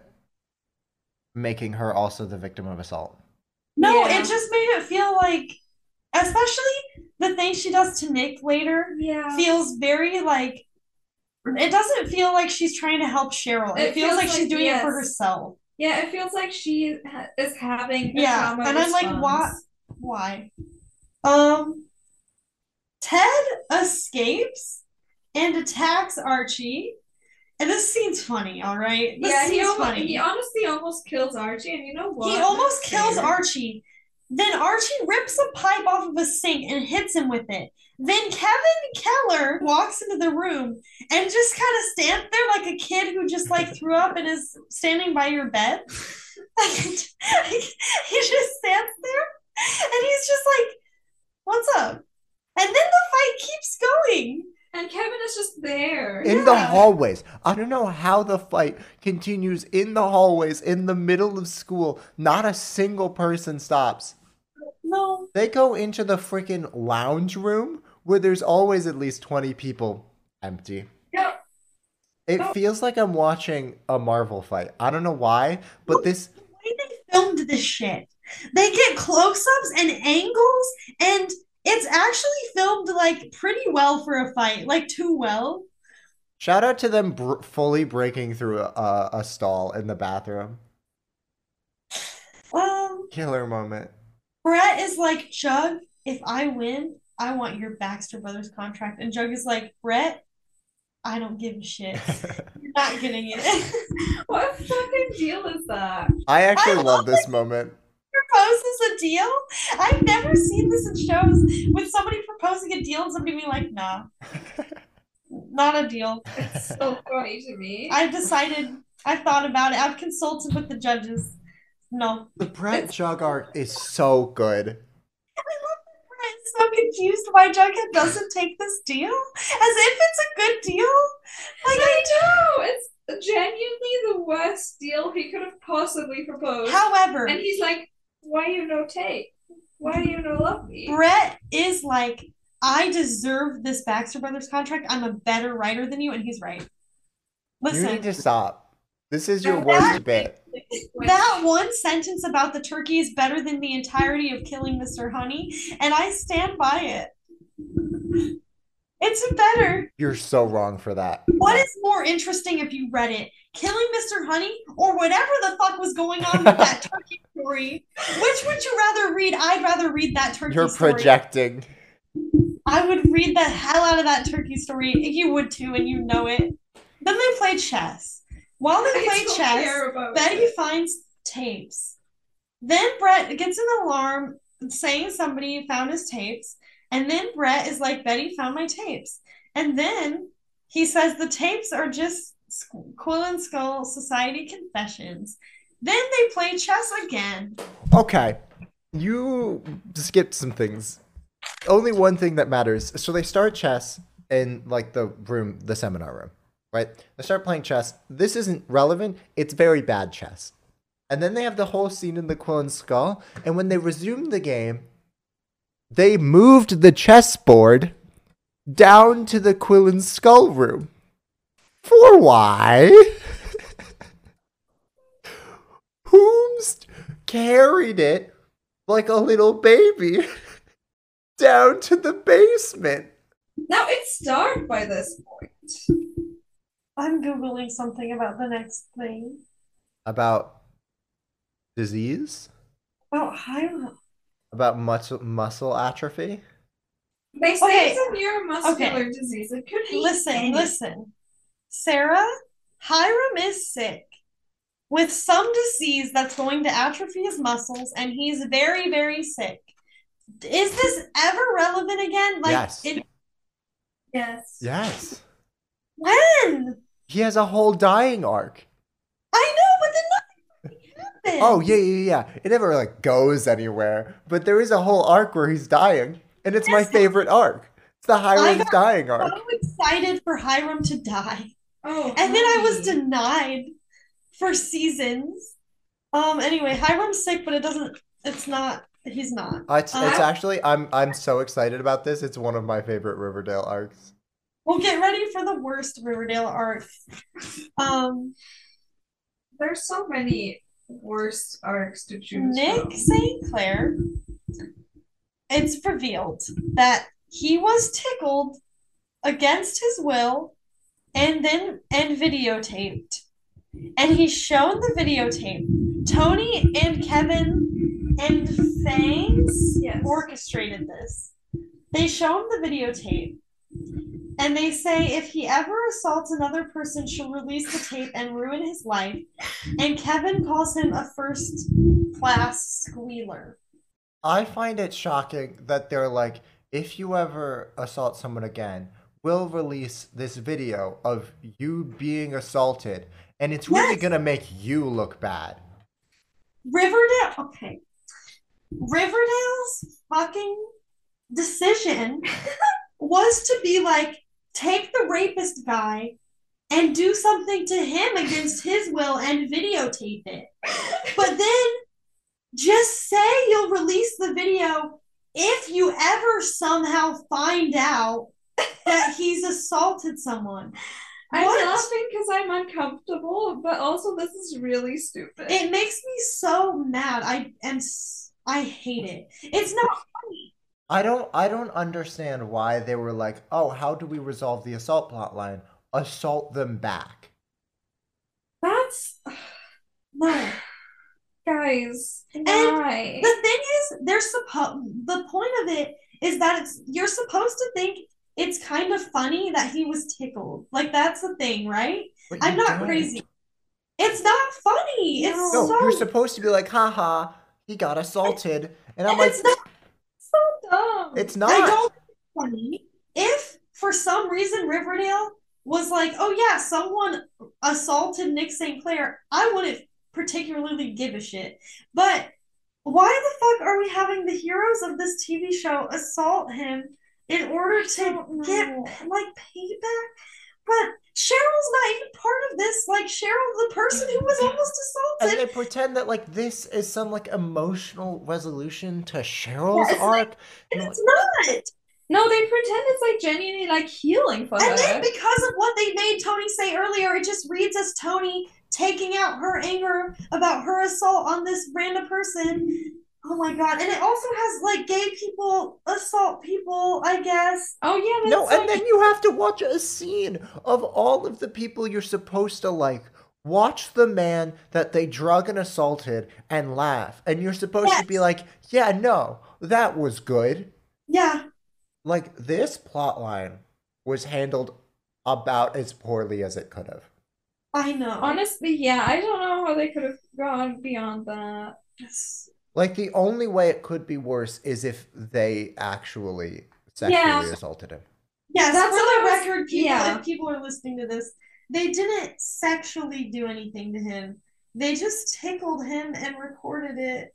making her also the victim of assault. No, Yeah. it just made it feel like, especially the thing she does to Nick later Yeah. feels very like. It doesn't feel like she's trying to help Cheryl. It, It feels feels like she's doing it for herself. Yeah, it feels like she ha- is having a Yeah, and I'm like, response. Why? Um, Ted escapes and attacks Archie. And this scene's funny, all right? This Yeah, he, almost, funny. he honestly almost kills Archie, and you know what? He almost That's kills. Archie. Then Archie rips a pipe off of a sink and hits him with it. Then Kevin Keller walks into the room and just kind of stands there like a kid who just like threw up and is standing by your bed. he just stands there and he's just like, "What's up?" And then the fight keeps going. And Kevin is just there. in the hallways. I don't know how the fight continues in the hallways in the middle of school. Not a single person stops. No, They go into the freaking lounge room where there's always at least 20 people empty. Yep. It Oh. feels like I'm watching a Marvel fight. I don't know why, but this the way they filmed this shit. They get close-ups and angles, and it's actually filmed like pretty well for a fight, like too well. shout out to them br- fully breaking through a, a stall in the bathroom. Um, Killer moment. Brett is like, Jug, if I win, I want your Baxter Brothers contract. And Jug is like, Brett, I don't give a shit. You're not getting it. What fucking deal is that? I actually I love love this moment. Your proposes a deal. I've never seen this in shows with somebody proposing a deal and somebody being like, nah, not a deal. It's so funny to me. I've decided, I've thought about it, I've consulted with the judges. No. The Brett Jug arc is so good. I'm so confused why Jughead doesn't take this deal. As if it's a good deal. Like, I know it's genuinely the worst deal he could have possibly proposed. however, And he's like, "Why you no take? Why you no love me?" Brett is like, I deserve this Baxter Brothers contract. I'm a better writer than you, and he's right. Listen, You Listen, need to stop. This is your worst bit. That one sentence about the turkey is better than the entirety of killing Mr. Honey, and I stand by it. It's better. You're so wrong for that. What is more interesting if you read it? Killing Mr. Honey or whatever the fuck was going on with that turkey story? Which would you rather read? I'd rather read that turkey You're story. projecting. I would read the hell out of that turkey story. You would too, and you know it. Then they play chess. While they play chess, Betty it. finds tapes. Then Brett gets an alarm saying somebody found his tapes. And then Brett is like, Betty found my tapes. And then he says the tapes are just Sk- Quill and Skull Society confessions. Then they play chess again. Okay. You skipped some things. Only one thing that matters. So they start chess in like the room, the seminar room, right? They start playing chess. This isn't relevant. It's very bad chess. And then they have the whole scene in the Quill and Skull. And when they resume the game, they moved the chessboard down to the Quill and Skull room. For why? Whomst carried it like a little baby down to the basement. Now it's dark by this point. I'm Googling something about the next thing. About disease? About Hiram. About muscle muscle atrophy? They say Okay. it's a neuromuscular Okay. disease. It could be Listen, anything. listen. Sarah, Hiram is sick with some disease that's going to atrophy his muscles, and he's very, very sick. Is this ever relevant again? Like, Yes. it, Yes. Yes. when? He has a whole dying arc. I know, but then nothing happened. Oh yeah, yeah, yeah. It never like goes anywhere. But there is a whole arc where he's dying. And it's my favorite arc. It's the Hiram's got dying arc. so excited for Hiram to die. Oh, And then I was denied for seasons. Um, anyway, Hiram's sick, but it doesn't, it's not, he's not. Uh, it's, it's actually I'm I'm so excited about this. It's one of my favorite Riverdale arcs. Well, get ready for the worst Riverdale arc. Um, There's so many worst arcs to choose Nick from. St. Clair, it's revealed that he was tickled against his will and then and videotaped. And he's shown the videotape. Tony and Kevin and Fangs Yes. orchestrated this. They show him the videotape. And they say if he ever assaults another person, she'll release the tape and ruin his life. And Kevin calls him a first class squealer. I find it shocking that they're like, if you ever assault someone again, we'll release this video of you being assaulted, and it's really Yes. gonna make you look bad. Riverdale, okay. Riverdale's fucking decision was to be like, take the rapist guy and do something to him against his will and videotape it. But then just say you'll release the video if you ever somehow find out that he's assaulted someone. I'm What? laughing because I'm uncomfortable, but also this is really stupid. It makes me so mad. I am I hate it. It's not. I don't I don't understand why they were like, oh, how do we resolve the assault plot line? Assault them back. That's No. guys. And why? The thing is, they're supposed. The point of it is that it's you're supposed to think it's kind of funny that he was tickled. Like that's the thing, right? But I'm not don't. crazy. It's not funny. It's No. No, so you're supposed to be like, haha, he got assaulted. And I'm And like, it's not So dumb. it's I don't funny. If for some reason Riverdale was like, oh yeah, someone assaulted Nick St. Clair, I wouldn't particularly give a shit. But why the fuck are we having the heroes of this TV show assault him in order to get like payback? But Cheryl's not even part of this. Like Cheryl, the person who was almost assaulted. And assaulted. they pretend that like this is some like emotional resolution to Cheryl's Yeah, it's arc. And And, it's not. No, they pretend it's like genuinely like healing for And her. then because of what they made Tony say earlier, it just reads as Tony taking out her anger about her assault on this random person. Oh my god. And it also has like gay people assault people, I guess. oh yeah, no, that's and then you have to watch a scene of all of the people you're supposed to like. Watch the man that they drug and assaulted and laugh. And you're supposed to be like, yeah, no, that was good. Yeah. Like, this plot line was handled about as poorly as it could have. I know. honestly, yeah, I don't know how they could have gone beyond that. Yes. Like, the only way it could be worse is if they actually sexually Yeah. assaulted him. Yeah, That's for what the record, people, yeah. if people are listening to this, they didn't sexually do anything to him. They just tickled him and recorded it.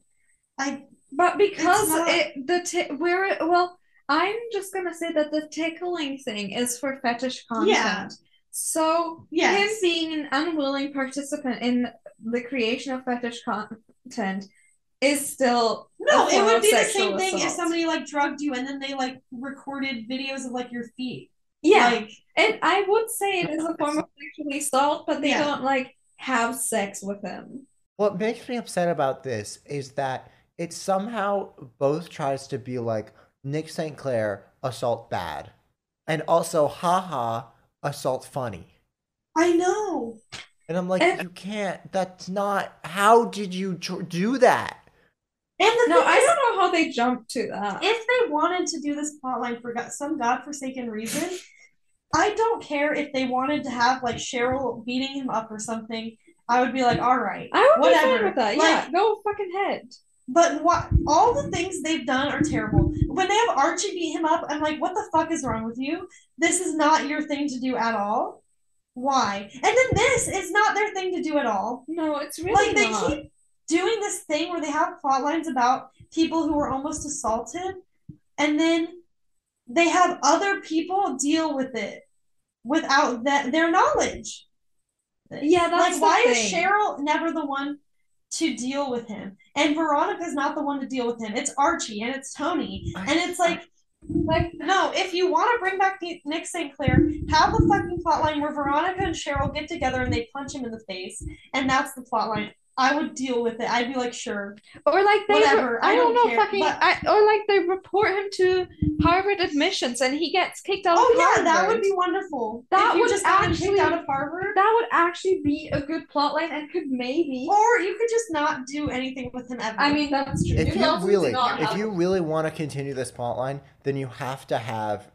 I But because not- it the t- where well, I'm just gonna say that the tickling thing is for fetish content. Yeah. So Yes. him being an unwilling participant in the creation of fetish content is still No, it would be the same thing if somebody like drugged you and then they like recorded videos of like your feet. Yeah, Like and I would say it is a form of sexual assault, but they Yeah. don't like have sex with him. What makes me upset about this is that it somehow both tries to be like Nick St. Clair assault bad, and also haha assault funny. I know. And I'm like, And- you can't. That's not. How did you tr- do that? And the No, I don't know how they jumped to that. if they wanted to do this plotline for go- some godforsaken reason, I don't care if they wanted to have like Cheryl beating him up or something. I would be like, all right, I would be fine with that. Like, yeah, go fucking head. But what all the things they've done are terrible. When they have Archie beat him up, I'm like, what the fuck is wrong with you? This is not your thing to do at all. Why? And then this is not their thing to do at all. No, it's really like they not. keep doing this thing where they have plot lines about people who were almost assaulted, and then they have other people deal with it without that their knowledge. Yeah, that's like why is. Cheryl never the one to deal with him, and Veronica's not the one to deal with him? It's Archie and it's Tony, and it's like. Like No, if you want to bring back Nick St. Clair, have a fucking plotline where Veronica and Cheryl get together and they punch him in the face, and that's the plotline. I would deal with it. I'd be like, sure. or like they Whatever, I, I don't don't know care, fucking but- I, or like they report him to Harvard admissions and he gets kicked out Oh of yeah, that would be wonderful. That if you would just actually- kicked out of Harvard, that would actually be a good plot line, and could maybe or you could just not do anything with him ever. I mean that's true. If could you really, if you really want to continue this plot line, then you have to have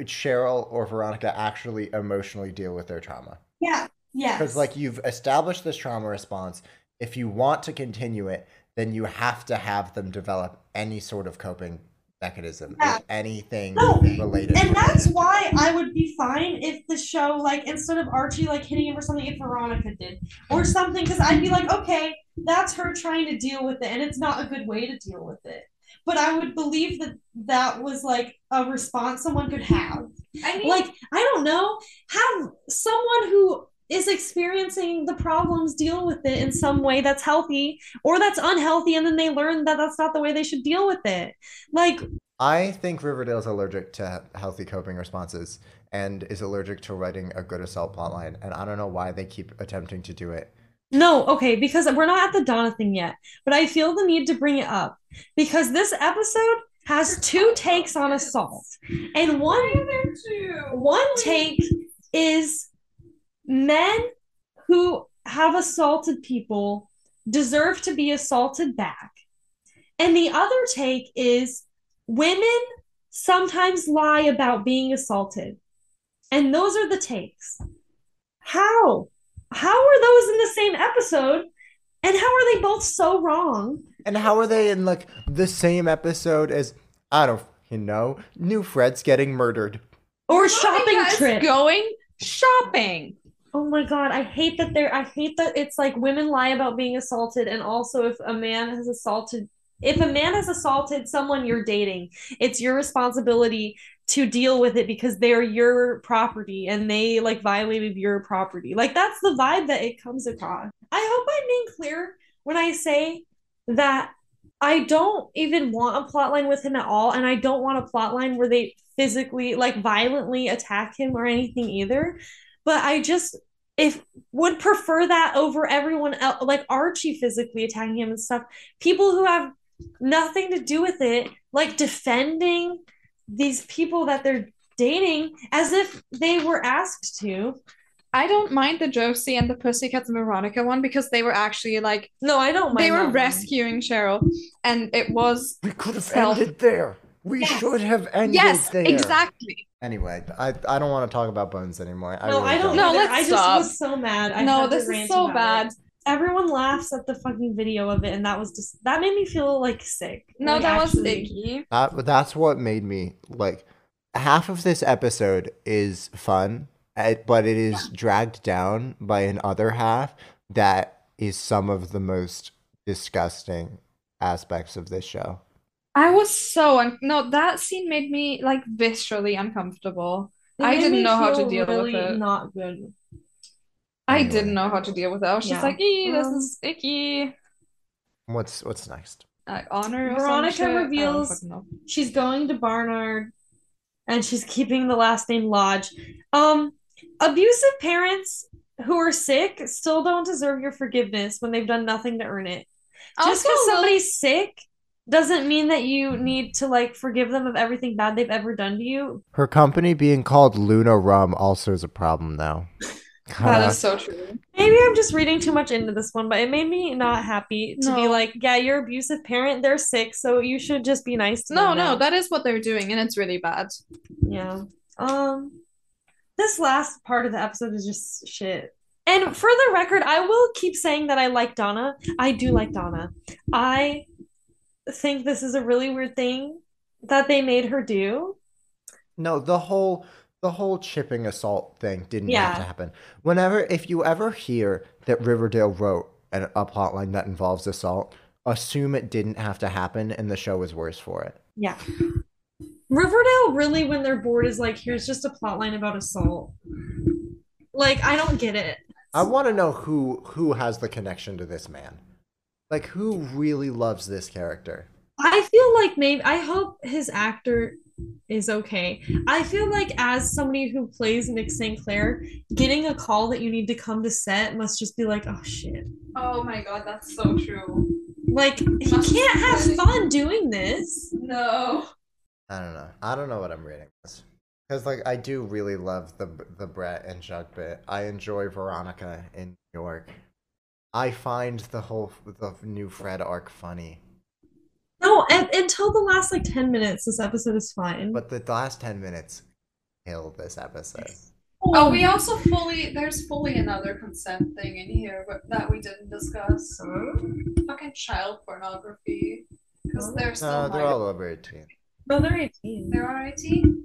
Cheryl or Veronica actually emotionally deal with their trauma. yeah, Yeah. Because like you've established this trauma response. If you want to continue it, then you have to have them develop any sort of coping mechanism, Yeah. if anything No, related. And that's it. why I would be fine if the show, like, instead of Archie, like, hitting him or something, if Veronica did. Or something, because I'd be like, okay, that's her trying to deal with it, and it's not a good way to deal with it. But I would believe that that was, like, a response someone could have. I mean Like, I don't know, have someone who is experiencing the problems deal with it in some way that's healthy or that's unhealthy, and then they learn that that's not the way they should deal with it. Like, I think Riverdale's allergic to healthy coping responses and is allergic to writing a good assault plotline, and I don't know why they keep attempting to do it. No, okay, because we're not at the Donna thing yet, but I feel the need to bring it up because this episode has two takes on assault. And one one take is men who have assaulted people deserve to be assaulted back. And the other take is women sometimes lie about being assaulted. And those are the takes. How? How are those in the same episode? And how are they both so wrong? And how are they in like the same episode as I don't you know, new Fred's getting murdered. Or shopping trip. Going shopping. Oh my god, I hate that they're I hate that it's like women lie about being assaulted and also if a man has assaulted if a man has assaulted someone you're dating, it's your responsibility to deal with it because they're your property and they like violated your property. Like that's the vibe that it comes across. I hope I'm being clear when I say that I don't even want a plotline with him at all, and I don't want a plotline where they physically like violently attack him or anything either. But I just if would prefer that over everyone else, like Archie physically attacking him and stuff. People who have nothing to do with it, like defending these people that they're dating as if they were asked to. I don't mind the Josie and the Pussycats and Veronica one because they were actually like No, I don't mind. they that were one. rescuing Cheryl, and it was We could have Self- ended there. We Yes. should have ended yes, there. exactly. Anyway, I I don't want to talk about Bones anymore. I No, really I don't. No, let's I just stop. was so mad. I no, this is so bad. it. Everyone laughs at the fucking video of it, and that was just that made me feel like sick. No, Like, that was actually. icky. That that's what made me like half of this episode is fun, eh, but it is dragged down by an other half that is some of the most disgusting aspects of this show. I was so un- no, that scene made me like viscerally uncomfortable. It I didn't know how to feel deal with it. Not good. I Anyway. didn't know how to deal with it. I was just like, "Ee, this Um, is icky." What's what's next? Like honor Veronica shit? I don't reveals- She's going to Barnard, and she's keeping the last name Lodge. Um, abusive parents who are sick still don't deserve your forgiveness when they've done nothing to earn it. Just because Lil- somebody's sick doesn't mean that you need to like forgive them of everything bad they've ever done to you. Her company being called Luna Rum also is a problem though. that is so true. Maybe I'm just reading too much into this one, but it made me not happy to be like, yeah, your abusive parent, they're sick, so you should just be nice to No, them. no, now." that is what they're doing, and it's really bad. Yeah. Um this last part of the episode is just shit. And for the record, I will keep saying that I like Donna. I do like Donna. I think this is a really weird thing that they made her do. No, the whole the whole chipping assault thing didn't have Yeah. to happen. Whenever if you ever hear that Riverdale wrote an, a plotline that involves assault, assume it didn't have to happen and the show is worse for it. Yeah. Riverdale really when they're bored is like, here's just a plot line about assault. Like, I don't get it. I want to know who who has the connection to this man. Like who really loves this character? I feel like maybe I hope his actor is okay. I feel like as somebody who plays Nick St. Clair, getting a call that you need to come to set must just be like, oh shit. Oh my god, that's so true. Like he can't have fun doing this. No. I don't know. I don't know what I'm reading this. Cuz like I do really love the the Brett and Chuck bit. I enjoy Veronica in New York. I find the whole the new Fred arc funny. No, and, until the last like 10 minutes, this episode is fine. But the last 10 minutes kill this episode. Oh, oh. we also fully there's fully another consent thing in here but that we didn't discuss. Fucking child pornography. Because they're still No, they're all over 18. No, they're 18. There are 18?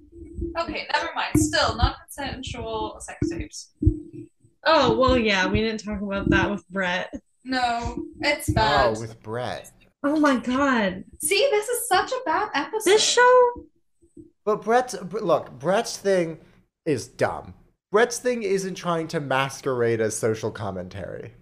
Okay, never mind. Still, non-consensual sex tapes. Oh, well, yeah, we didn't talk about that with Brett. No, it's bad. Oh, with Brett. Oh my god. See, this is such a bad episode. This show But Brett's look, Brett's thing is dumb. Brett's thing isn't trying to masquerade as social commentary.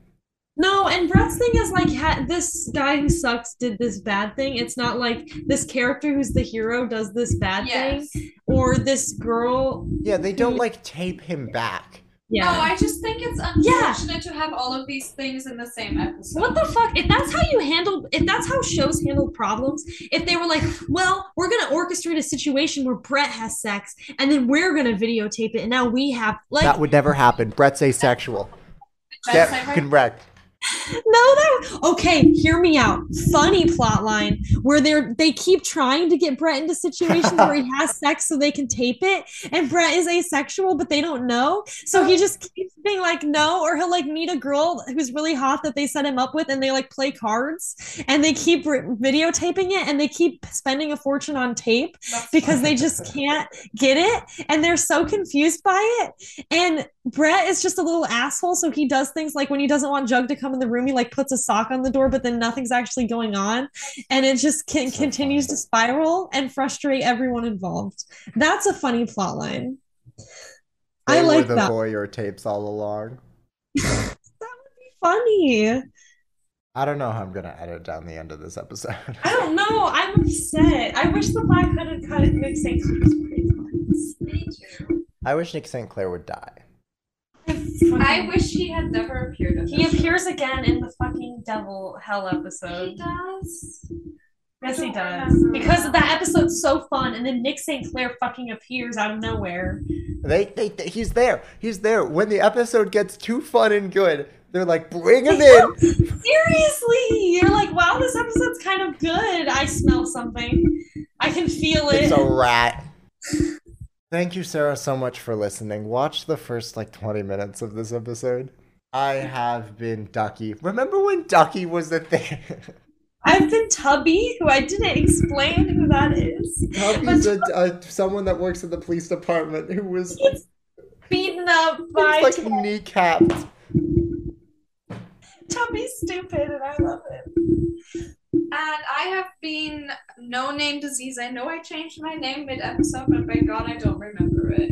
No, and Brett's thing is like ha- this guy who sucks did this bad thing. It's not like this character who's the hero does this bad Yes. thing, or this girl. Yeah, they don't like tape him back. Yeah. No, I just think it's unfortunate to have all of these things in the same episode. what the fuck? If that's how you handle, if that's how shows handle problems, if they were like, well, we're gonna orchestrate a situation where Brett has sex, and then we're gonna videotape it, and now we have like, that would never happen. Brett's asexual. That's Get like- fucking wrecked. No, that okay. Hear me out. Funny plot line where they're they keep trying to get Brett into situations where he has sex so they can tape it, and Brett is asexual, but they don't know. So he just keeps being like no, or he'll like meet a girl who's really hot that they set him up with, and they like play cards, and they keep re- videotaping it, and they keep spending a fortune on tape because they just can't get it, and they're so confused by it. And Brett is just a little asshole, so he does things like when he doesn't want Jug to come in the room, he like puts a sock on the door, but then nothing's actually going on, and it just can, So continues funny. to spiral and frustrate everyone involved. That's a funny plot line. They I were like the that. voyeur tapes all along. That would be funny. I don't know how I'm gonna edit down the end of this episode. I don't know. I'm upset. I wish the black hooded cut Nick St. Clair pretty fun. I wish Nick St. Clair would die. I wish he had never appeared. He this show. appears again in the fucking Devil Hell episode. He does. Yes, he does. remember. Because that episode's so fun, and then Nick St. Clair fucking appears out of nowhere. They, they, they- he's there. He's there. When the episode gets too fun and good, they're like, bring him in. Seriously, you're like, wow, this episode's kind of good. I smell something. I can feel it. It's a rat. Thank you, Sarah, so much for listening. Watch the first like 20 minutes of this episode. I have been Ducky. Remember when Ducky was the thing? I've been Tubby, who I didn't explain who that is. Tubby's a, a, someone that works at the police department who was Beaten up by like kneecapped. Tubby's stupid, and I love it. And I have been no name disease. I know I changed my name mid episode, but by God, I don't remember it.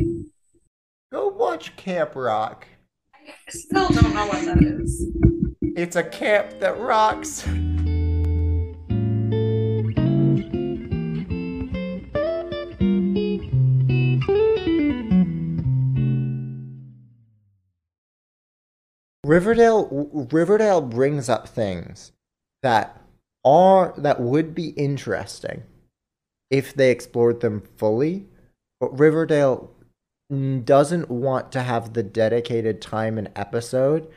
Go watch Camp Rock. I still don't know what that is. It's a camp that rocks. Riverdale Riverdale brings up things that are that would be interesting if they explored them fully, but Riverdale doesn't want to have the dedicated time and episode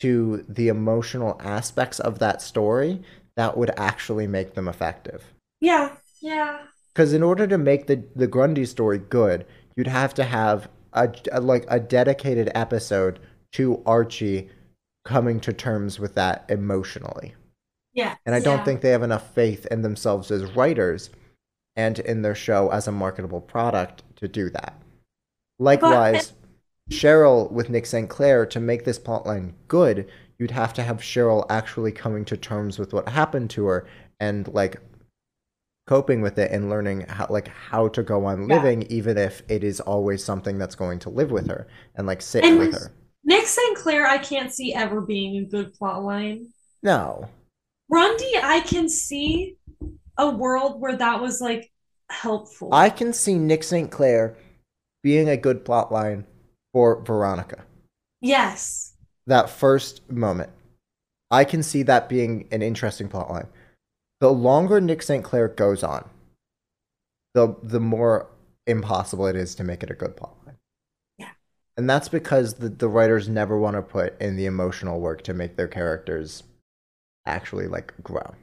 to the emotional aspects of that story that would actually make them effective. Yeah. Yeah. Because in order to make the the Grundy story good, you'd have to have a, a- like a dedicated episode to Archie coming to terms with that emotionally. Yeah. And I don't Yeah. think they have enough faith in themselves as writers and in their show as a marketable product to do that. Likewise, Cheryl with Nick St. Clair, to make this plotline good, you'd have to have Cheryl actually coming to terms with what happened to her and like coping with it and learning how like how to go on Yeah. living even if it is always something that's going to live with her and like sit And- with her. Nick St. Clair, I can't see ever being a good plot line. No. Grundy, I can see a world where that was like helpful. I can see Nick St. Clair being a good plotline for Veronica. yes. That first moment. I can see that being an interesting plotline. The longer Nick St. Clair goes on, the the more impossible it is to make it a good plotline. Yeah. And that's because the, the writers never want to put in the emotional work to make their characters actually like grow.